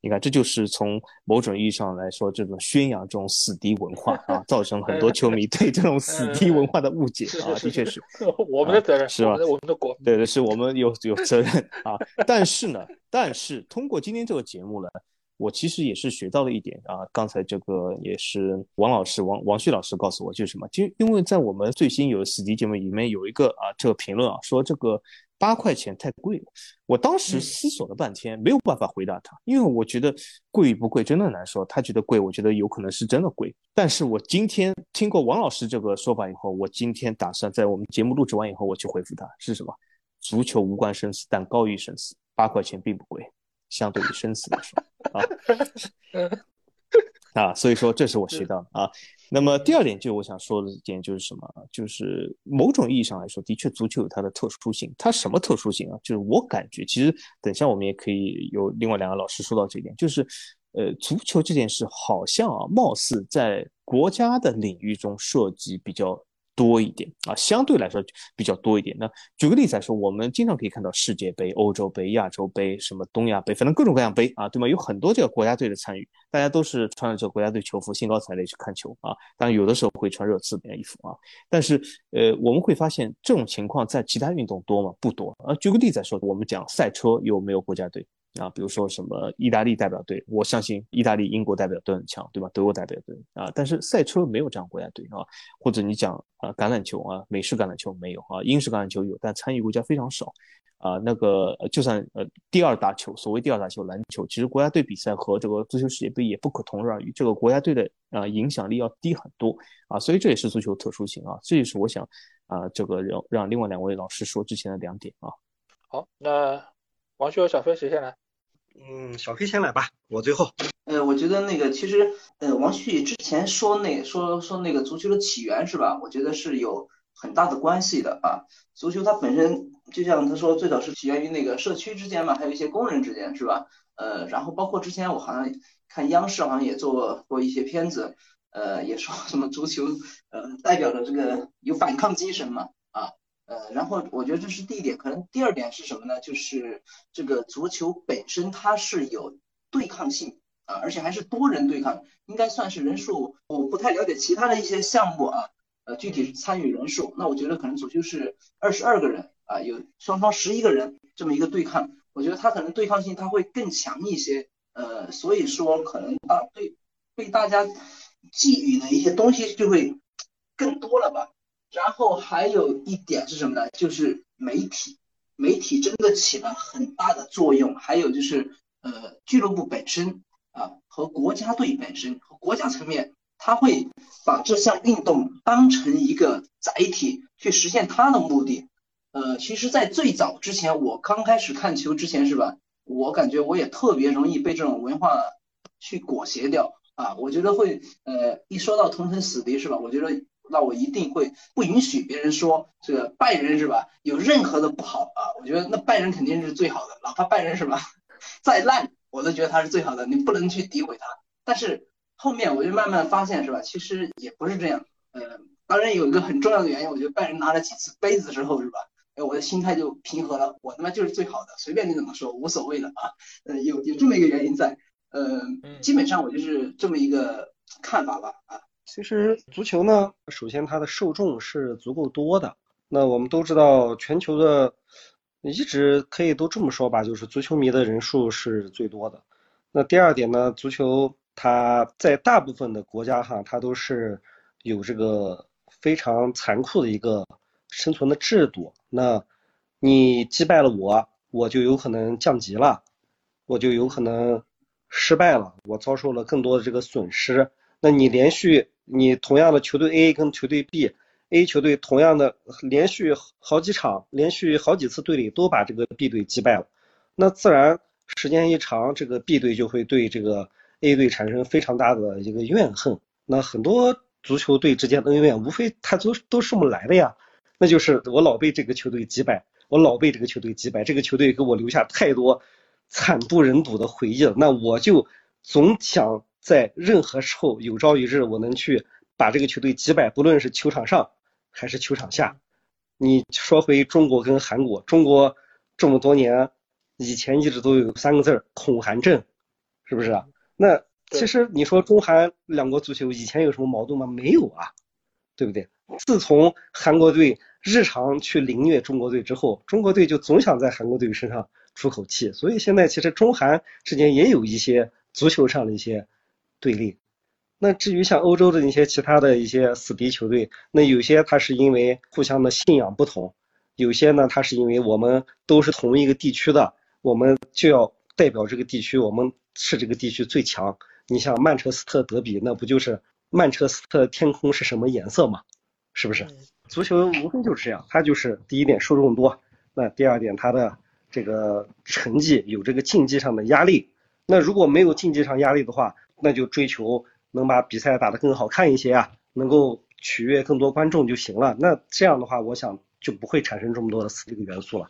你看，这就是从某种意义上来说，这种宣扬这种死敌文化啊，造成很多球迷对这种死敌文化的误解啊，的确是我们的责任是吧？我们的国对对，是我们有有责任啊。但是呢，但是通过今天这个节目呢。我其实也是学到了一点啊，刚才这个也是王老师王王旭老师告诉我，就是什么？就因为在我们最新有死敌节目里面有一个啊，这个评论啊，说这个八块钱太贵了。我当时思索了半天，没有办法回答他，因为我觉得贵与不贵真的难说。他觉得贵，我觉得有可能是真的贵。但是我今天听过王老师这个说法以后，我今天打算在我们节目录制完以后，我去回复他是什么？足球无关生死，但高于生死，八块钱并不贵。相对于生死来说啊，*laughs* 啊，所以说这是我学到的啊。那么第二点就我想说的一点就是什么？就是某种意义上来说，的确足球有它的特殊性。它什么特殊性啊？就是我感觉，其实等下我们也可以有另外两个老师说到这一点，就是呃，足球这件事好像啊，貌似在国家的领域中涉及比较。多一点啊，相对来说比较多一点。那举个例子来说，我们经常可以看到世界杯、欧洲杯、亚洲杯、什么东亚杯，反正各种各样杯啊，对吗？有很多这个国家队的参与，大家都是穿着这个国家队球服，兴高采烈去看球啊。当然有的时候会穿热刺的衣服啊。但是呃，我们会发现这种情况在其他运动多吗？不多啊。举个例子来说，我们讲赛车有没有国家队？啊，比如说什么意大利代表队，我相信意大利、英国代表都很强，对吧？德国代表队啊，但是赛车没有这样国家队啊。或者你讲啊，橄榄球啊，美式橄榄球没有啊，英式橄榄球有，但参与国家非常少啊。那个就算呃第二大球，所谓第二大球篮球，其实国家队比赛和这个足球世界杯也不可同日而语，这个国家队的啊影响力要低很多啊。所以这也是足球特殊性啊。这也是我想啊，这个让让另外两位老师说之前的两点啊。好，那王旭和小飞谁先来？嗯，小黑先来吧，我最后。呃，我觉得那个其实，呃，王旭之前说那说说那个足球的起源是吧？我觉得是有很大的关系的啊。足球它本身就像他说，最早是起源于那个社区之间嘛，还有一些工人之间是吧？呃，然后包括之前我好像看央视好像也做过一些片子，呃，也说什么足球呃代表着这个有反抗精神嘛。呃，然后我觉得这是第一点，可能第二点是什么呢？就是这个足球本身它是有对抗性啊，而且还是多人对抗，应该算是人数，我不太了解其他的一些项目啊，呃，具体是参与人数，那我觉得可能足球是二十二个人啊，有双方十一个人这么一个对抗，我觉得它可能对抗性它会更强一些，呃，所以说可能啊，对被大家寄予的一些东西就会更多了吧。然后还有一点是什么呢？就是媒体，媒体真的起了很大的作用。还有就是，呃，俱乐部本身啊，和国家队本身和国家层面，他会把这项运动当成一个载体去实现他的目的。呃，其实，在最早之前，我刚开始看球之前，是吧？我感觉我也特别容易被这种文化去裹挟掉啊。我觉得会，呃，一说到同城死敌，是吧？我觉得。那我一定会不允许别人说这个拜仁是吧？有任何的不好啊？我觉得那拜仁肯定是最好的，哪怕拜仁是吧，*laughs* 再烂我都觉得他是最好的，你不能去诋毁他。但是后面我就慢慢发现是吧，其实也不是这样。呃，当然有一个很重要的原因，我觉得拜仁拿了几次杯子之后是吧，哎，我的心态就平和了，我他妈就是最好的，随便你怎么说无所谓的啊。呃，有有这么一个原因在，呃，基本上我就是这么一个看法吧啊。其实足球呢，首先它的受众是足够多的。那我们都知道，全球的一直可以都这么说吧，就是足球迷的人数是最多的。那第二点呢，足球它在大部分的国家哈，它都是有这个非常残酷的一个生存的制度。那你击败了我，我就有可能降级了，我就有可能失败了，我遭受了更多的这个损失。那你连续你同样的球队 A 跟球队 B，A 球队同样的连续好几场，连续好几次队里都把这个 B 队击败了，那自然时间一长，这个 B 队就会对这个 A 队产生非常大的一个怨恨。那很多足球队之间的恩怨，无非他都都是这么来的呀，那就是我老被这个球队击败，我老被这个球队击败，这个球队给我留下太多惨不忍睹的回忆了，那我就总想。在任何时候有朝一日我能去把这个球队击败，不论是球场上还是球场下。你说回中国跟韩国，中国这么多年以前一直都有三个字儿恐韩症，是不是？那其实你说中韩两国足球以前有什么矛盾吗？没有啊，对不对？自从韩国队日常去凌虐中国队之后，中国队就总想在韩国队身上出口气，所以现在其实中韩之间也有一些足球上的一些。对立，那至于像欧洲的那些其他的一些死敌球队，那有些他是因为互相的信仰不同，有些呢他是因为我们都是同一个地区的，我们就要代表这个地区，我们是这个地区最强。你像曼彻斯特德比，那不就是曼彻斯特天空是什么颜色吗？是不是？足球无非就是这样，它就是第一点受众多，那第二点它的这个成绩有这个竞技上的压力，那如果没有竞技上压力的话。那就追求能把比赛打得更好看一些啊，能够取悦更多观众就行了。那这样的话，我想就不会产生这么多的这个元素了。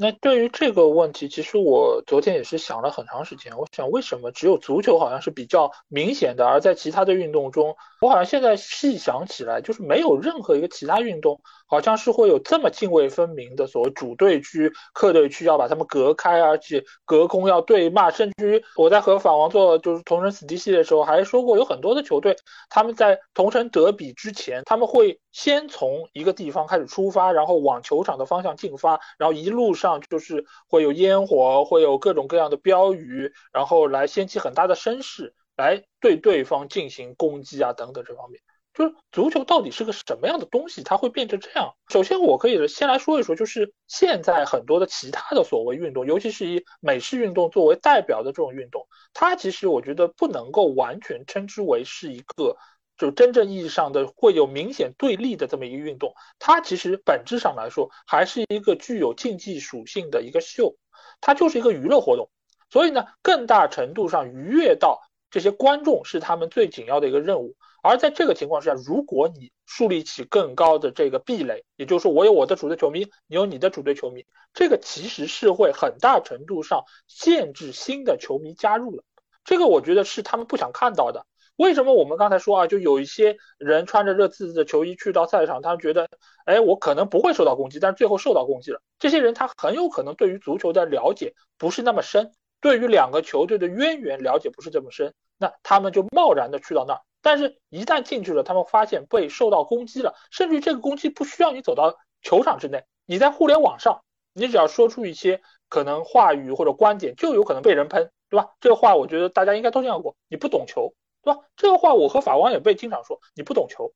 那对于这个问题，其实我昨天也是想了很长时间。我想，为什么只有足球好像是比较明显的，而在其他的运动中，我好像现在细想起来，就是没有任何一个其他运动。好像是会有这么泾渭分明的所谓主队区、客队区，要把他们隔开，而且隔空要对骂。甚至于我在和法王做就是同城死敌系列的时候，还说过有很多的球队，他们在同城德比之前，他们会先从一个地方开始出发，然后往球场的方向进发，然后一路上就是会有烟火，会有各种各样的标语，然后来掀起很大的声势，来对对方进行攻击啊等等这方面。就是足球到底是个什么样的东西？它会变成这样。首先，我可以先来说一说，就是现在很多的其他的所谓运动，尤其是以美式运动作为代表的这种运动，它其实我觉得不能够完全称之为是一个，就真正意义上的会有明显对立的这么一个运动。它其实本质上来说，还是一个具有竞技属性的一个秀，它就是一个娱乐活动。所以呢，更大程度上愉悦到这些观众是他们最紧要的一个任务。而在这个情况下，如果你树立起更高的这个壁垒，也就是说，我有我的主队球迷，你有你的主队球迷，这个其实是会很大程度上限制新的球迷加入了。这个我觉得是他们不想看到的。为什么我们刚才说啊，就有一些人穿着热刺的球衣去到赛场，他们觉得，哎，我可能不会受到攻击，但是最后受到攻击了。这些人他很有可能对于足球的了解不是那么深，对于两个球队的渊源了解不是这么深，那他们就贸然的去到那儿。但是，一旦进去了，他们发现被受到攻击了，甚至于这个攻击不需要你走到球场之内，你在互联网上，你只要说出一些可能话语或者观点，就有可能被人喷，对吧？这个话我觉得大家应该都见过，你不懂球，对吧？这个话我和法王也被经常说，你不懂球。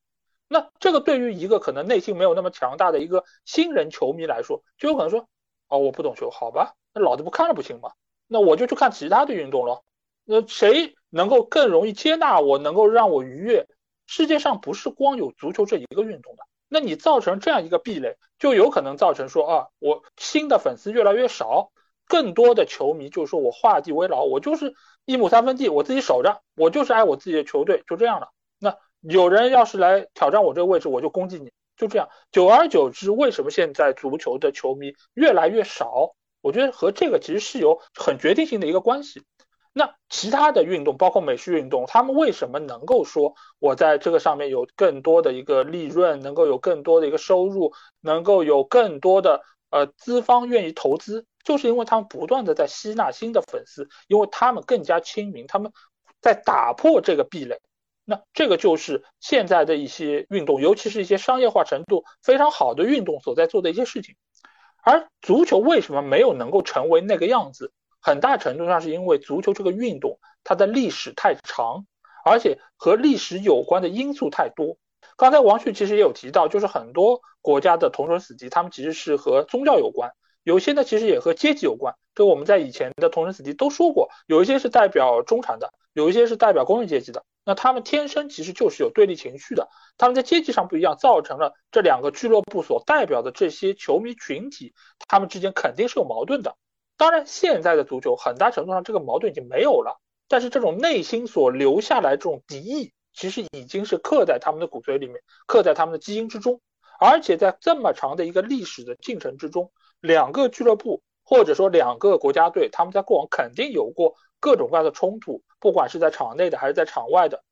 那这个对于一个可能内心没有那么强大的一个新人球迷来说，就有可能说，哦，我不懂球，好吧，那老子不看了不行吗？那我就去看其他的运动了。那谁？能够更容易接纳我，能够让我愉悦。世界上不是光有足球这一个运动的，那你造成这样一个壁垒，就有可能造成说啊，我新的粉丝越来越少，更多的球迷就说我画地为牢，我就是一亩三分地，我自己守着，我就是爱我自己的球队，就这样了。那有人要是来挑战我这个位置，我就攻击你，就这样。久而久之，为什么现在足球的球迷越来越少？我觉得和这个其实是有很决定性的一个关系。那其他的运动，包括美式运动，他们为什么能够说我在这个上面有更多的一个利润，能够有更多的一个收入，能够有更多的呃资方愿意投资，就是因为他们不断的在吸纳新的粉丝，因为他们更加亲民，他们在打破这个壁垒。那这个就是现在的一些运动，尤其是一些商业化程度非常好的运动所在做的一些事情。而足球为什么没有能够成为那个样子？很大程度上是因为足球这个运动，它的历史太长，而且和历史有关的因素太多。刚才王旭其实也有提到，就是很多国家的同城死敌，他们其实是和宗教有关，有些呢其实也和阶级有关。这我们在以前的同城死敌都说过，有一些是代表中产的，有一些是代表工人阶级的。那他们天生其实就是有对立情绪的，他们在阶级上不一样，造成了这两个俱乐部所代表的这些球迷群体，他们之间肯定是有矛盾的。当然，现在的足球很大程度上这个矛盾已经没有了，但是这种内心所留下来这种敌意，其实已经是刻在他们的骨髓里面，刻在他们的基因之中。而且在这么长的一个历史的进程之中，两个俱乐部或者说两个国家队，他们在过往肯定有过各种各样的冲突，不管是在场内的还是在场外的，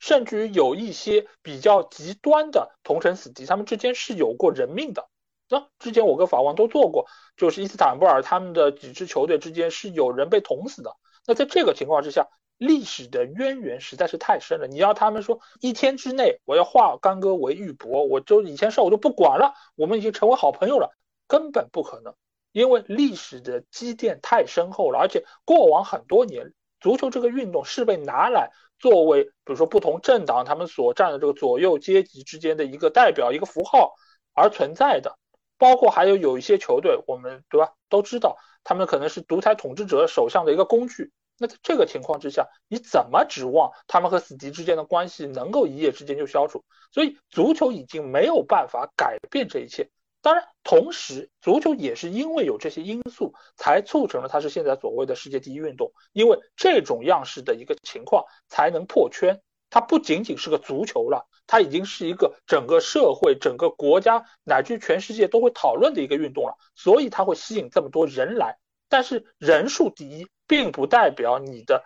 甚至于有一些比较极端的同城死敌，他们之间是有过人命的。那之前我跟法王都做过，就是伊斯坦布尔他们的几支球队之间是有人被捅死的。那在这个情况之下，历史的渊源实在是太深了。你要他们说一天之内我要化干戈为玉帛，我就以前事我就不管了，我们已经成为好朋友了，根本不可能，因为历史的积淀太深厚了。而且过往很多年，足球这个运动是被拿来作为，比如说不同政党他们所占的这个左右阶级之间的一个代表、一个符号而存在的。包括还有有一些球队，我们对吧都知道，他们可能是独裁统治者手上的一个工具。那在这个情况之下，你怎么指望他们和死敌之间的关系能够一夜之间就消除？所以，足球已经没有办法改变这一切。当然，同时，足球也是因为有这些因素，才促成了它是现在所谓的世界第一运动。因为这种样式的一个情况，才能破圈，它不仅仅是个足球了，它已经是一个整个社会、整个国家乃至全世界都会讨论的一个运动了，所以它会吸引这么多人来。但是人数第一，并不代表你的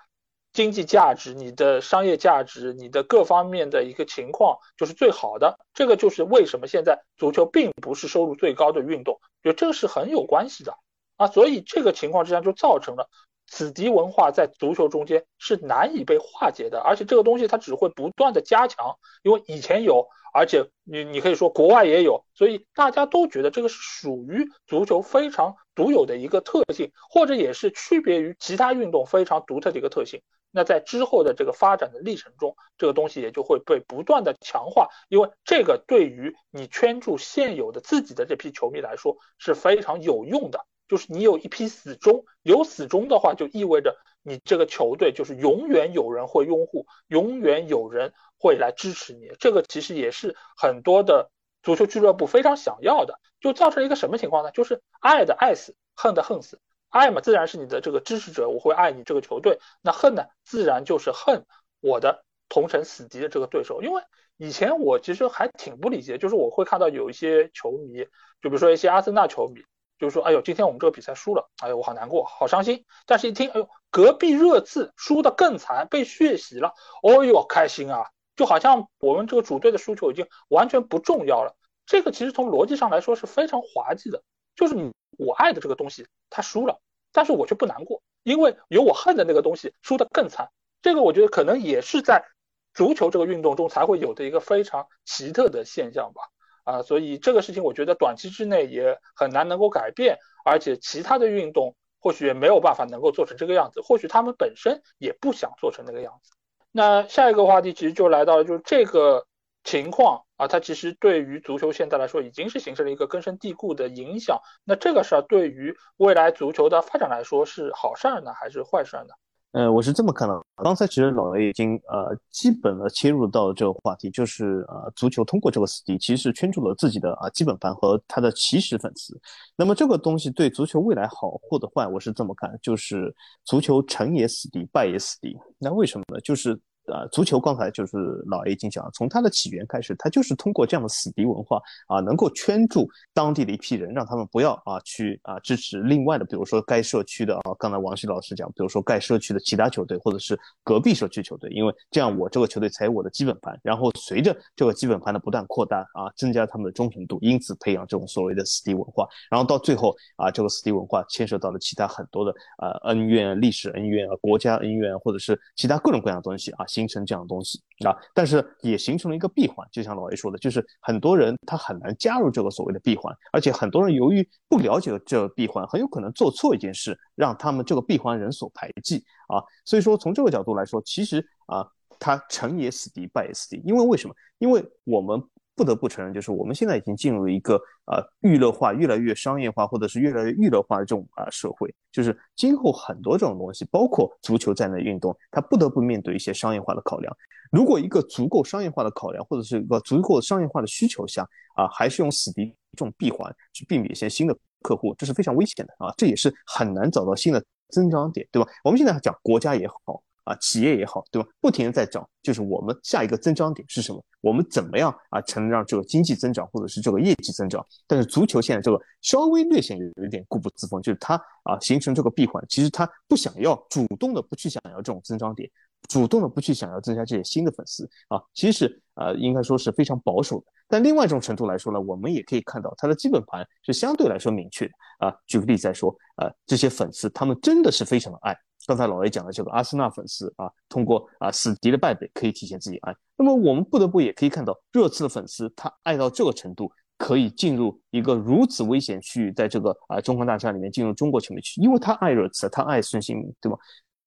经济价值、你的商业价值、你的各方面的一个情况就是最好的。这个就是为什么现在足球并不是收入最高的运动，就这个是很有关系的啊。所以这个情况之下就造成了。死敌文化在足球中间是难以被化解的，而且这个东西它只会不断的加强，因为以前有，而且你你可以说国外也有，所以大家都觉得这个是属于足球非常独有的一个特性，或者也是区别于其他运动非常独特的一个特性。那在之后的这个发展的历程中，这个东西也就会被不断的强化，因为这个对于你圈住现有的自己的这批球迷来说是非常有用的。就是你有一批死忠，有死忠的话，就意味着你这个球队就是永远有人会拥护，永远有人会来支持你。这个其实也是很多的足球俱乐部非常想要的，就造成了一个什么情况呢？就是爱的爱死，恨的恨死。爱嘛，自然是你的这个支持者，我会爱你这个球队。那恨呢，自然就是恨我的同城死敌的这个对手。因为以前我其实还挺不理解，就是我会看到有一些球迷，就比如说一些阿森纳球迷。就是说，哎呦，今天我们这个比赛输了，哎呦，我好难过，好伤心。但是，一听，哎呦，隔壁热刺输的更惨，被血洗了，哦呦，开心啊！就好像我们这个主队的输球已经完全不重要了。这个其实从逻辑上来说是非常滑稽的。就是你我爱的这个东西它输了，但是我却不难过，因为有我恨的那个东西输的更惨。这个我觉得可能也是在足球这个运动中才会有的一个非常奇特的现象吧。啊，所以这个事情我觉得短期之内也很难能够改变，而且其他的运动或许也没有办法能够做成这个样子，或许他们本身也不想做成那个样子。那下一个话题其实就来到了，就是这个情况啊，它其实对于足球现在来说已经是形成了一个根深蒂固的影响。那这个事儿对于未来足球的发展来说是好事儿呢，还是坏事儿呢？呃，我是这么看的。刚才其实老 A 已经呃基本的切入到这个话题，就是呃足球通过这个死敌，其实是圈住了自己的啊基本盘和他的起始粉丝。那么这个东西对足球未来好或者坏，我是这么看，就是足球成也死敌，败也死敌。那为什么呢？就是。啊，足球刚才就是老 A 已经讲了，从它的起源开始，它就是通过这样的死敌文化啊，能够圈住当地的一批人，让他们不要啊去啊支持另外的，比如说该社区的啊，刚才王旭老师讲，比如说该社区的其他球队，或者是隔壁社区球队，因为这样我这个球队才有我的基本盘，然后随着这个基本盘的不断扩大啊，增加他们的忠诚度，因此培养这种所谓的死敌文化，然后到最后啊，这个死敌文化牵涉到了其他很多的呃恩怨、历史恩怨啊、国家恩怨，或者是其他各种各样的东西啊。形成这样的东西啊，但是也形成了一个闭环，就像老 A 说的，就是很多人他很难加入这个所谓的闭环，而且很多人由于不了解这个闭环，很有可能做错一件事，让他们这个闭环人所排挤啊。所以说从这个角度来说，其实啊，他成也死敌，败也死敌。因为为什么？因为我们。不得不承认，就是我们现在已经进入了一个啊娱乐化、越来越商业化，或者是越来越娱乐化的这种啊社会。就是今后很多这种东西，包括足球在内的运动，它不得不面对一些商业化的考量。如果一个足够商业化的考量，或者是一个足够商业化的需求下啊，还是用死敌这种闭环去避免一些新的客户，这是非常危险的啊！这也是很难找到新的增长点，对吧？我们现在讲国家也好。啊，企业也好，对吧？不停的在找，就是我们下一个增长点是什么？我们怎么样啊，才能让这个经济增长，或者是这个业绩增长？但是足球现在这个稍微略显有有一点固步自封，就是它啊形成这个闭环，其实它不想要主动的不去想要这种增长点，主动的不去想要增加这些新的粉丝啊，其实呃应该说是非常保守的。但另外一种程度来说呢，我们也可以看到它的基本盘是相对来说明确的啊。举个例子来说，呃，这些粉丝他们真的是非常的爱。刚才老爷讲的这个阿森纳粉丝啊，通过啊死敌的败北可以体现自己爱。那么我们不得不也可以看到热刺的粉丝，他爱到这个程度，可以进入一个如此危险区域，在这个啊中环大厦里面进入中国球迷区，因为他爱热刺，他爱孙兴民，对吧？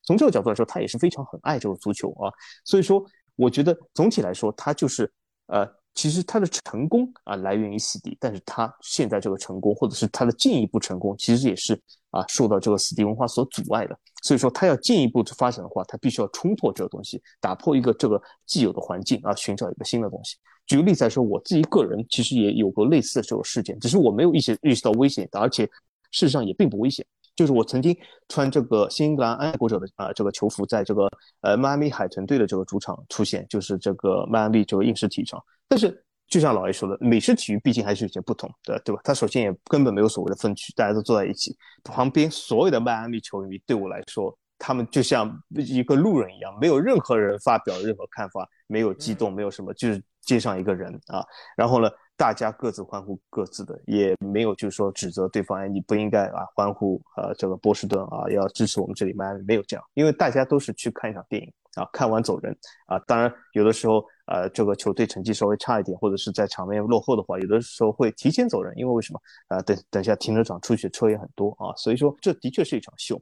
从这个角度来说，他也是非常很爱这个足球啊。所以说，我觉得总体来说，他就是呃。其实他的成功啊来源于死敌，但是他现在这个成功，或者是他的进一步成功，其实也是啊受到这个死敌文化所阻碍的。所以说他要进一步去发展的话，他必须要冲破这个东西，打破一个这个既有的环境啊，寻找一个新的东西。举个例子来说，我自己个人其实也有过类似的这种事件，只是我没有意识意识到危险，而且事实上也并不危险。就是我曾经穿这个新英格兰爱国者的啊这个球服，在这个呃迈阿密海豚队的这个主场出现，就是这个迈阿密这个硬式体育场。但是就像老 A 说的，美式体育毕竟还是有些不同的，对吧？它首先也根本没有所谓的分区，大家都坐在一起，旁边所有的迈阿密球迷对我来说，他们就像一个路人一样，没有任何人发表任何看法，没有激动，没有什么，就是街上一个人啊，然后呢？大家各自欢呼各自的，也没有就是说指责对方，哎，你不应该啊欢呼呃这个波士顿啊，要支持我们这里曼，没有这样，因为大家都是去看一场电影啊，看完走人啊。当然有的时候呃这个球队成绩稍微差一点，或者是在场面落后的话，有的时候会提前走人，因为为什么啊？等等下停车场出去车也很多啊，所以说这的确是一场秀，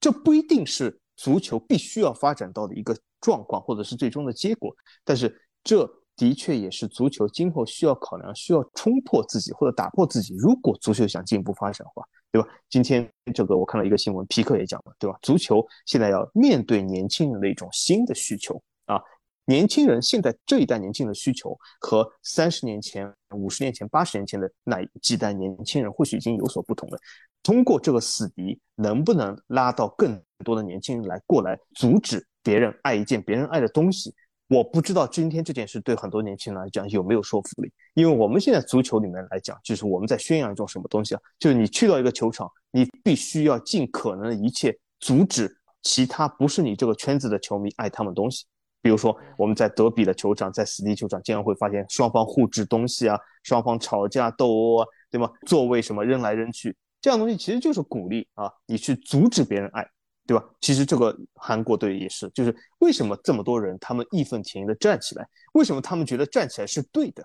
这不一定是足球必须要发展到的一个状况，或者是最终的结果，但是这。的确也是足球今后需要考量、需要冲破自己或者打破自己。如果足球想进一步发展的话，对吧？今天这个我看到一个新闻，皮克也讲了，对吧？足球现在要面对年轻人的一种新的需求啊！年轻人现在这一代年轻人的需求和三十年前、五十年前、八十年前的那几代年轻人或许已经有所不同了。通过这个死敌，能不能拉到更多的年轻人来过来，阻止别人爱一件别人爱的东西？我不知道今天这件事对很多年轻人来讲有没有说服力，因为我们现在足球里面来讲，就是我们在宣扬一种什么东西啊？就是你去到一个球场，你必须要尽可能的一切阻止其他不是你这个圈子的球迷爱他们东西。比如说我们在德比的球场，在死敌球场，经常会发现双方互掷东西啊，双方吵架斗殴啊，对吗？座位什么扔来扔去，这样东西其实就是鼓励啊，你去阻止别人爱。对吧？其实这个韩国队也是，就是为什么这么多人他们义愤填膺的站起来？为什么他们觉得站起来是对的？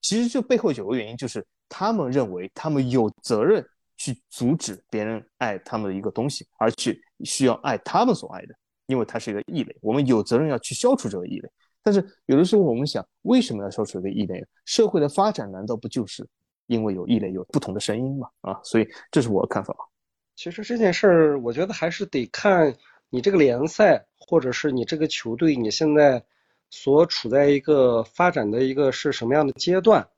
其实这背后有个原因，就是他们认为他们有责任去阻止别人爱他们的一个东西，而去需要爱他们所爱的，因为它是一个异类，我们有责任要去消除这个异类。但是有的时候我们想，为什么要消除这个异类？社会的发展难道不就是因为有异类，有不同的声音吗？啊，所以这是我的看法。其实这件事儿，我觉得还是得看你这个联赛，或者是你这个球队，你现在所处在一个发展的一个是什么样的阶段。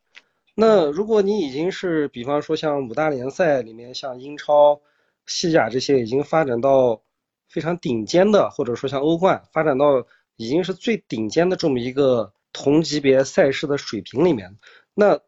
那如果你已经是，比方说像五大联赛里面，像英超、西甲这些已经发展到非常顶尖的，或者说像欧冠发展到已经是最顶尖的这么一个同级别赛事的水平里面，那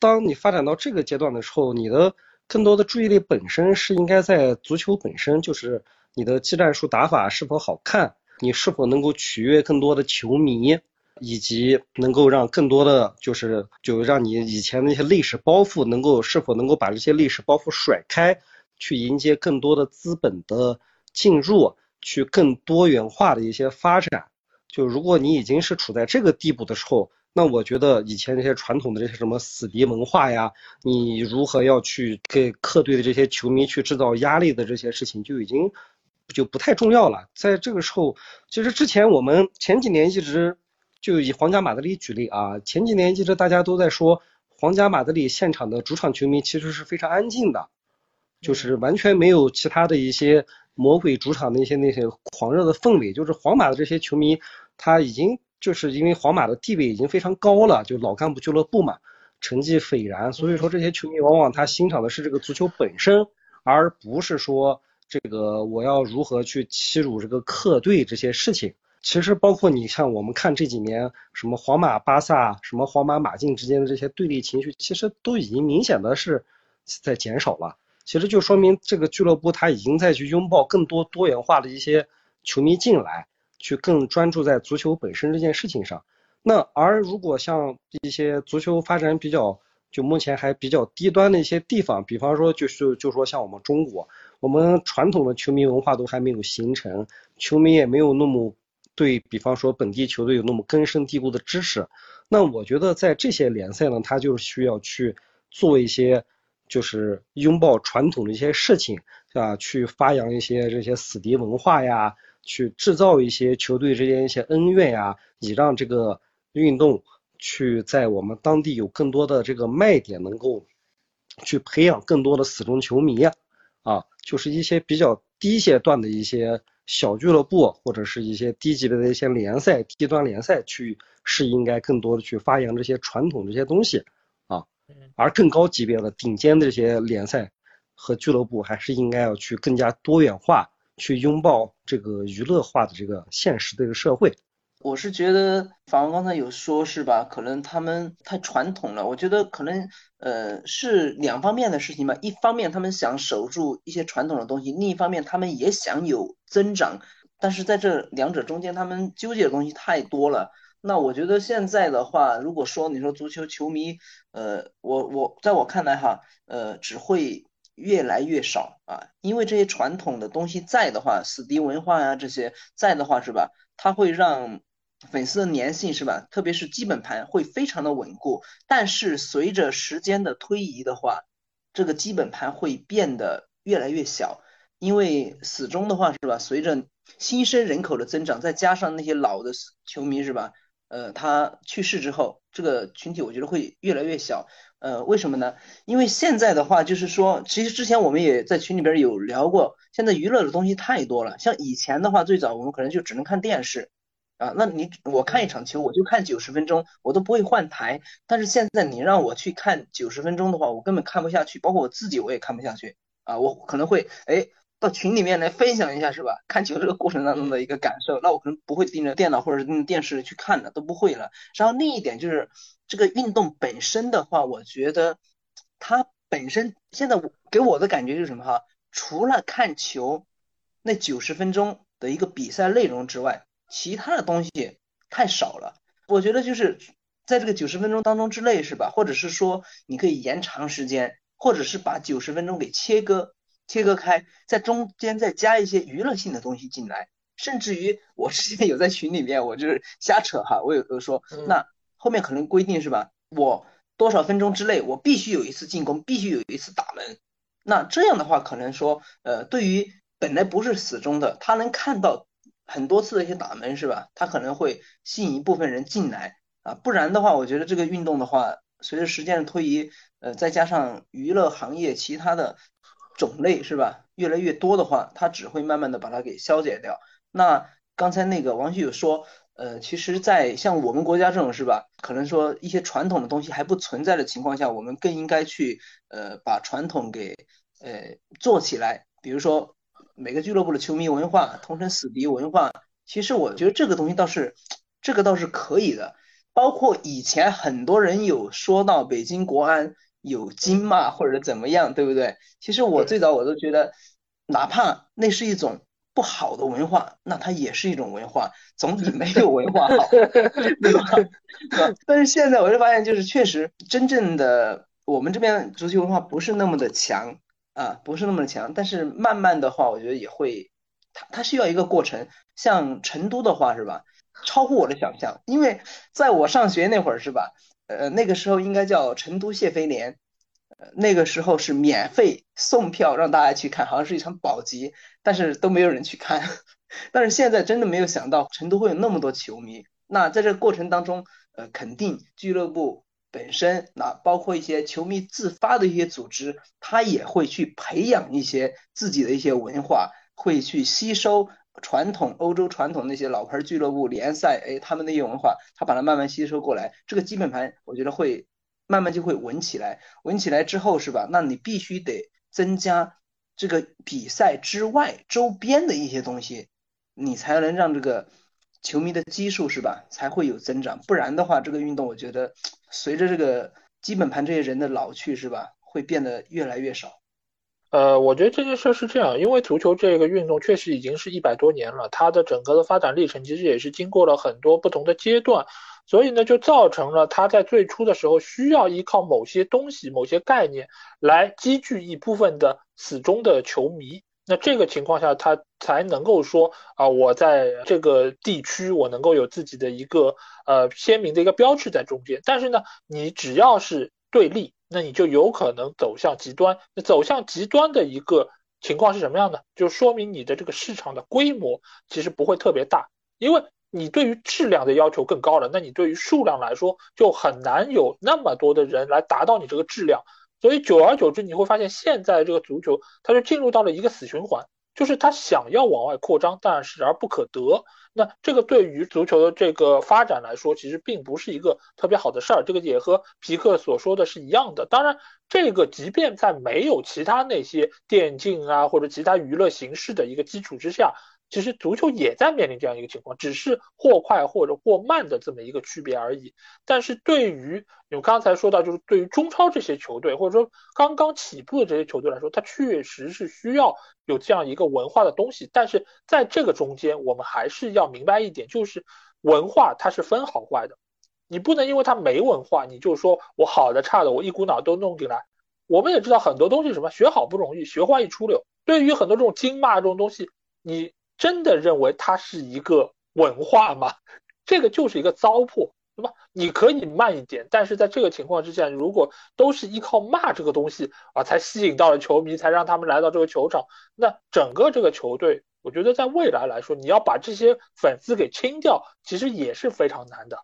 当你发展到这个阶段的时候，你的。更多的注意力本身是应该在足球本身，就是你的技战术打法是否好看，你是否能够取悦更多的球迷，以及能够让更多的就是就让你以前那些历史包袱能够是否能够把这些历史包袱甩开，去迎接更多的资本的进入，去更多元化的一些发展。就如果你已经是处在这个地步的时候。那我觉得以前那些传统的这些什么死敌文化呀，你如何要去给客队的这些球迷去制造压力的这些事情，就已经就不太重要了。在这个时候，其实之前我们前几年一直就以皇家马德里举例啊，前几年一直大家都在说皇家马德里现场的主场球迷其实是非常安静的，就是完全没有其他的一些魔鬼主场的一些那些狂热的氛围，就是皇马的这些球迷他已经。就是因为皇马的地位已经非常高了，就老干部俱乐部嘛，成绩斐然，所以说这些球迷往往他欣赏的是这个足球本身，而不是说这个我要如何去欺辱这个客队这些事情。其实包括你像我们看这几年什么皇马、巴萨、什么皇马、马竞之间的这些对立情绪，其实都已经明显的是在减少了。其实就说明这个俱乐部他已经在去拥抱更多多元化的一些球迷进来。去更专注在足球本身这件事情上，那而如果像一些足球发展比较就目前还比较低端的一些地方，比方说就是就说像我们中国，我们传统的球迷文化都还没有形成，球迷也没有那么对比方说本地球队有那么根深蒂固的知识，那我觉得在这些联赛呢，它就需要去做一些就是拥抱传统的一些事情，啊，去发扬一些这些死敌文化呀。去制造一些球队之间一些恩怨呀，以让这个运动去在我们当地有更多的这个卖点，能够去培养更多的死忠球迷啊，就是一些比较低阶段的一些小俱乐部或者是一些低级别的一些联赛、低端联赛去是应该更多的去发扬这些传统这些东西啊，而更高级别的顶尖的这些联赛。和俱乐部还是应该要去更加多元化，去拥抱这个娱乐化的这个现实的一个社会。我是觉得法王刚才有说是吧？可能他们太传统了。我觉得可能呃是两方面的事情吧。一方面他们想守住一些传统的东西，另一方面他们也想有增长。但是在这两者中间，他们纠结的东西太多了。那我觉得现在的话，如果说你说足球球迷，呃，我我在我看来哈，呃，只会越来越少啊，因为这些传统的东西在的话，死敌文化呀这些在的话是吧？它会让粉丝的粘性是吧？特别是基本盘会非常的稳固，但是随着时间的推移的话，这个基本盘会变得越来越小，因为始终的话是吧？随着新生人口的增长，再加上那些老的球迷是吧？呃，他去世之后，这个群体我觉得会越来越小。呃，为什么呢？因为现在的话就是说，其实之前我们也在群里边有聊过，现在娱乐的东西太多了。像以前的话，最早我们可能就只能看电视。啊，那你我看一场球，我就看九十分钟，我都不会换台。但是现在你让我去看九十分钟的话，我根本看不下去，包括我自己我也看不下去。啊，我可能会哎到群里面来分享一下，是吧？看球这个过程当中的一个感受，那我可能不会盯着电脑或者盯着电视去看的，都不会了。然后另一点就是这个运动本身的话，我觉得它本身现在我给我的感觉就是什么哈？除了看球那九十分钟的一个比赛内容之外，其他的东西太少了，我觉得就是在这个九十分钟当中之内，是吧？或者是说你可以延长时间，或者是把九十分钟给切割切割开，在中间再加一些娱乐性的东西进来，甚至于我之前有在群里面，我就是瞎扯哈，我有有说，那后面可能规定是吧？我多少分钟之内，我必须有一次进攻，必须有一次打门，那这样的话，可能说呃，对于本来不是死忠的，他能看到。很多次的一些打门是吧？他可能会吸引一部分人进来啊，不然的话，我觉得这个运动的话，随着时间的推移，呃，再加上娱乐行业其他的种类是吧，越来越多的话，它只会慢慢的把它给消解掉。那刚才那个王旭有说，呃，其实，在像我们国家这种是吧，可能说一些传统的东西还不存在的情况下，我们更应该去呃把传统给呃做起来，比如说。每个俱乐部的球迷文化，同城死敌文化，其实我觉得这个东西倒是，这个倒是可以的。包括以前很多人有说到北京国安有金嘛，或者怎么样，对不对？其实我最早我都觉得，哪怕那是一种不好的文化，那它也是一种文化，总比没有文化好，*laughs* 对吧？但是现在我就发现，就是确实真正的我们这边足球文化不是那么的强。啊，不是那么强，但是慢慢的话，我觉得也会，它它需要一个过程。像成都的话，是吧？超乎我的想象，因为在我上学那会儿，是吧？呃，那个时候应该叫成都谢菲联，呃，那个时候是免费送票让大家去看，好像是一场保级，但是都没有人去看。*laughs* 但是现在真的没有想到成都会有那么多球迷。那在这个过程当中，呃，肯定俱乐部。本身那包括一些球迷自发的一些组织，他也会去培养一些自己的一些文化，会去吸收传统欧洲传统那些老牌俱乐部联赛，哎，他们那些文化，他把它慢慢吸收过来，这个基本盘我觉得会慢慢就会稳起来，稳起来之后是吧？那你必须得增加这个比赛之外周边的一些东西，你才能让这个。球迷的基数是吧，才会有增长，不然的话，这个运动我觉得随着这个基本盘这些人的老去是吧，会变得越来越少。呃，我觉得这件事是这样，因为足球这个运动确实已经是一百多年了，它的整个的发展历程其实也是经过了很多不同的阶段，所以呢，就造成了它在最初的时候需要依靠某些东西、某些概念来积聚一部分的死忠的球迷。那这个情况下，他才能够说啊，我在这个地区，我能够有自己的一个呃鲜明的一个标志在中间。但是呢，你只要是对立，那你就有可能走向极端。那走向极端的一个情况是什么样的？就说明你的这个市场的规模其实不会特别大，因为你对于质量的要求更高了，那你对于数量来说就很难有那么多的人来达到你这个质量。所以久而久之，你会发现现在这个足球，它就进入到了一个死循环。就是他想要往外扩张，但是而不可得。那这个对于足球的这个发展来说，其实并不是一个特别好的事儿。这个也和皮克所说的是一样的。当然，这个即便在没有其他那些电竞啊或者其他娱乐形式的一个基础之下。其实足球也在面临这样一个情况，只是或快或者或慢的这么一个区别而已。但是对于你刚才说到，就是对于中超这些球队，或者说刚刚起步的这些球队来说，它确实是需要有这样一个文化的东西。但是在这个中间，我们还是要明白一点，就是文化它是分好坏的。你不能因为它没文化，你就说我好的差的我一股脑都弄进来。我们也知道很多东西什么学好不容易，学坏一出溜。对于很多这种经骂这种东西，你。真的认为它是一个文化吗？这个就是一个糟粕，对吧？你可以慢一点，但是在这个情况之下，如果都是依靠骂这个东西啊，才吸引到了球迷，才让他们来到这个球场，那整个这个球队，我觉得在未来来说，你要把这些粉丝给清掉，其实也是非常难的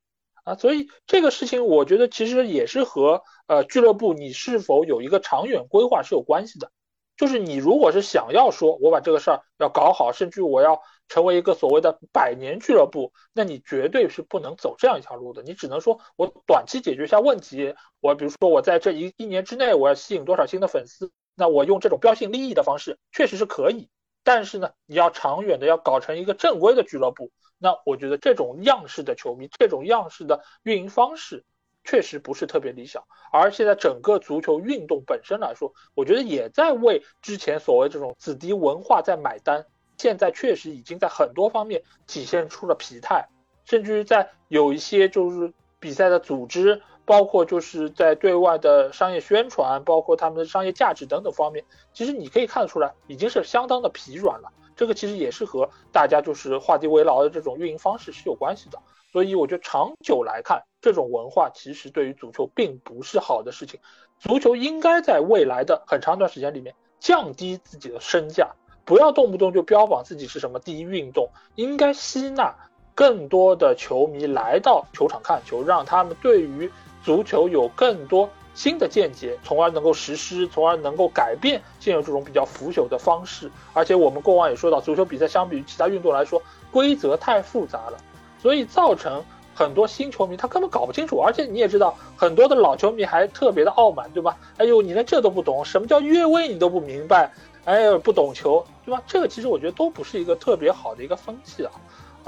啊。所以这个事情，我觉得其实也是和呃俱乐部你是否有一个长远规划是有关系的。就是你如果是想要说，我把这个事儿要搞好，甚至我要成为一个所谓的百年俱乐部，那你绝对是不能走这样一条路的。你只能说我短期解决一下问题，我比如说我在这一一年之内我要吸引多少新的粉丝，那我用这种标新立异的方式确实是可以。但是呢，你要长远的要搞成一个正规的俱乐部，那我觉得这种样式的球迷，这种样式的运营方式。确实不是特别理想，而现在整个足球运动本身来说，我觉得也在为之前所谓这种子弟文化在买单。现在确实已经在很多方面体现出了疲态，甚至于在有一些就是比赛的组织，包括就是在对外的商业宣传，包括他们的商业价值等等方面，其实你可以看得出来，已经是相当的疲软了。这个其实也是和大家就是画地为牢的这种运营方式是有关系的。所以我觉得长久来看，这种文化其实对于足球并不是好的事情。足球应该在未来的很长一段时间里面降低自己的身价，不要动不动就标榜自己是什么第一运动，应该吸纳更多的球迷来到球场看球，让他们对于足球有更多新的见解，从而能够实施，从而能够改变现有这种比较腐朽的方式。而且我们过往也说到，足球比赛相比于其他运动来说，规则太复杂了。所以造成很多新球迷他根本搞不清楚，而且你也知道，很多的老球迷还特别的傲慢，对吧？哎呦，你连这都不懂，什么叫越位你都不明白，哎呦，不懂球，对吧？这个其实我觉得都不是一个特别好的一个风气啊，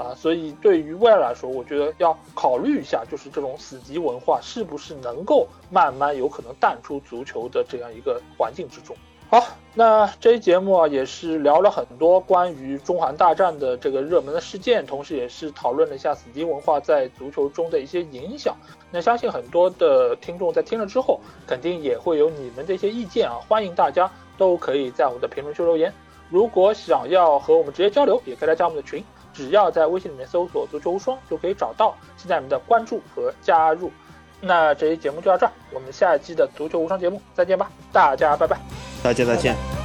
啊，所以对于未来来说，我觉得要考虑一下，就是这种死敌文化是不是能够慢慢有可能淡出足球的这样一个环境之中。好，那这一节目啊，也是聊了很多关于中韩大战的这个热门的事件，同时也是讨论了一下死敌文化在足球中的一些影响。那相信很多的听众在听了之后，肯定也会有你们的一些意见啊，欢迎大家都可以在我们的评论区留言。如果想要和我们直接交流，也可以来加我们的群，只要在微信里面搜索“足球无双”就可以找到，期待你们的关注和加入。那这期节目就到这儿，我们下一期的足球无双节目再见吧，大家拜拜。大家再见。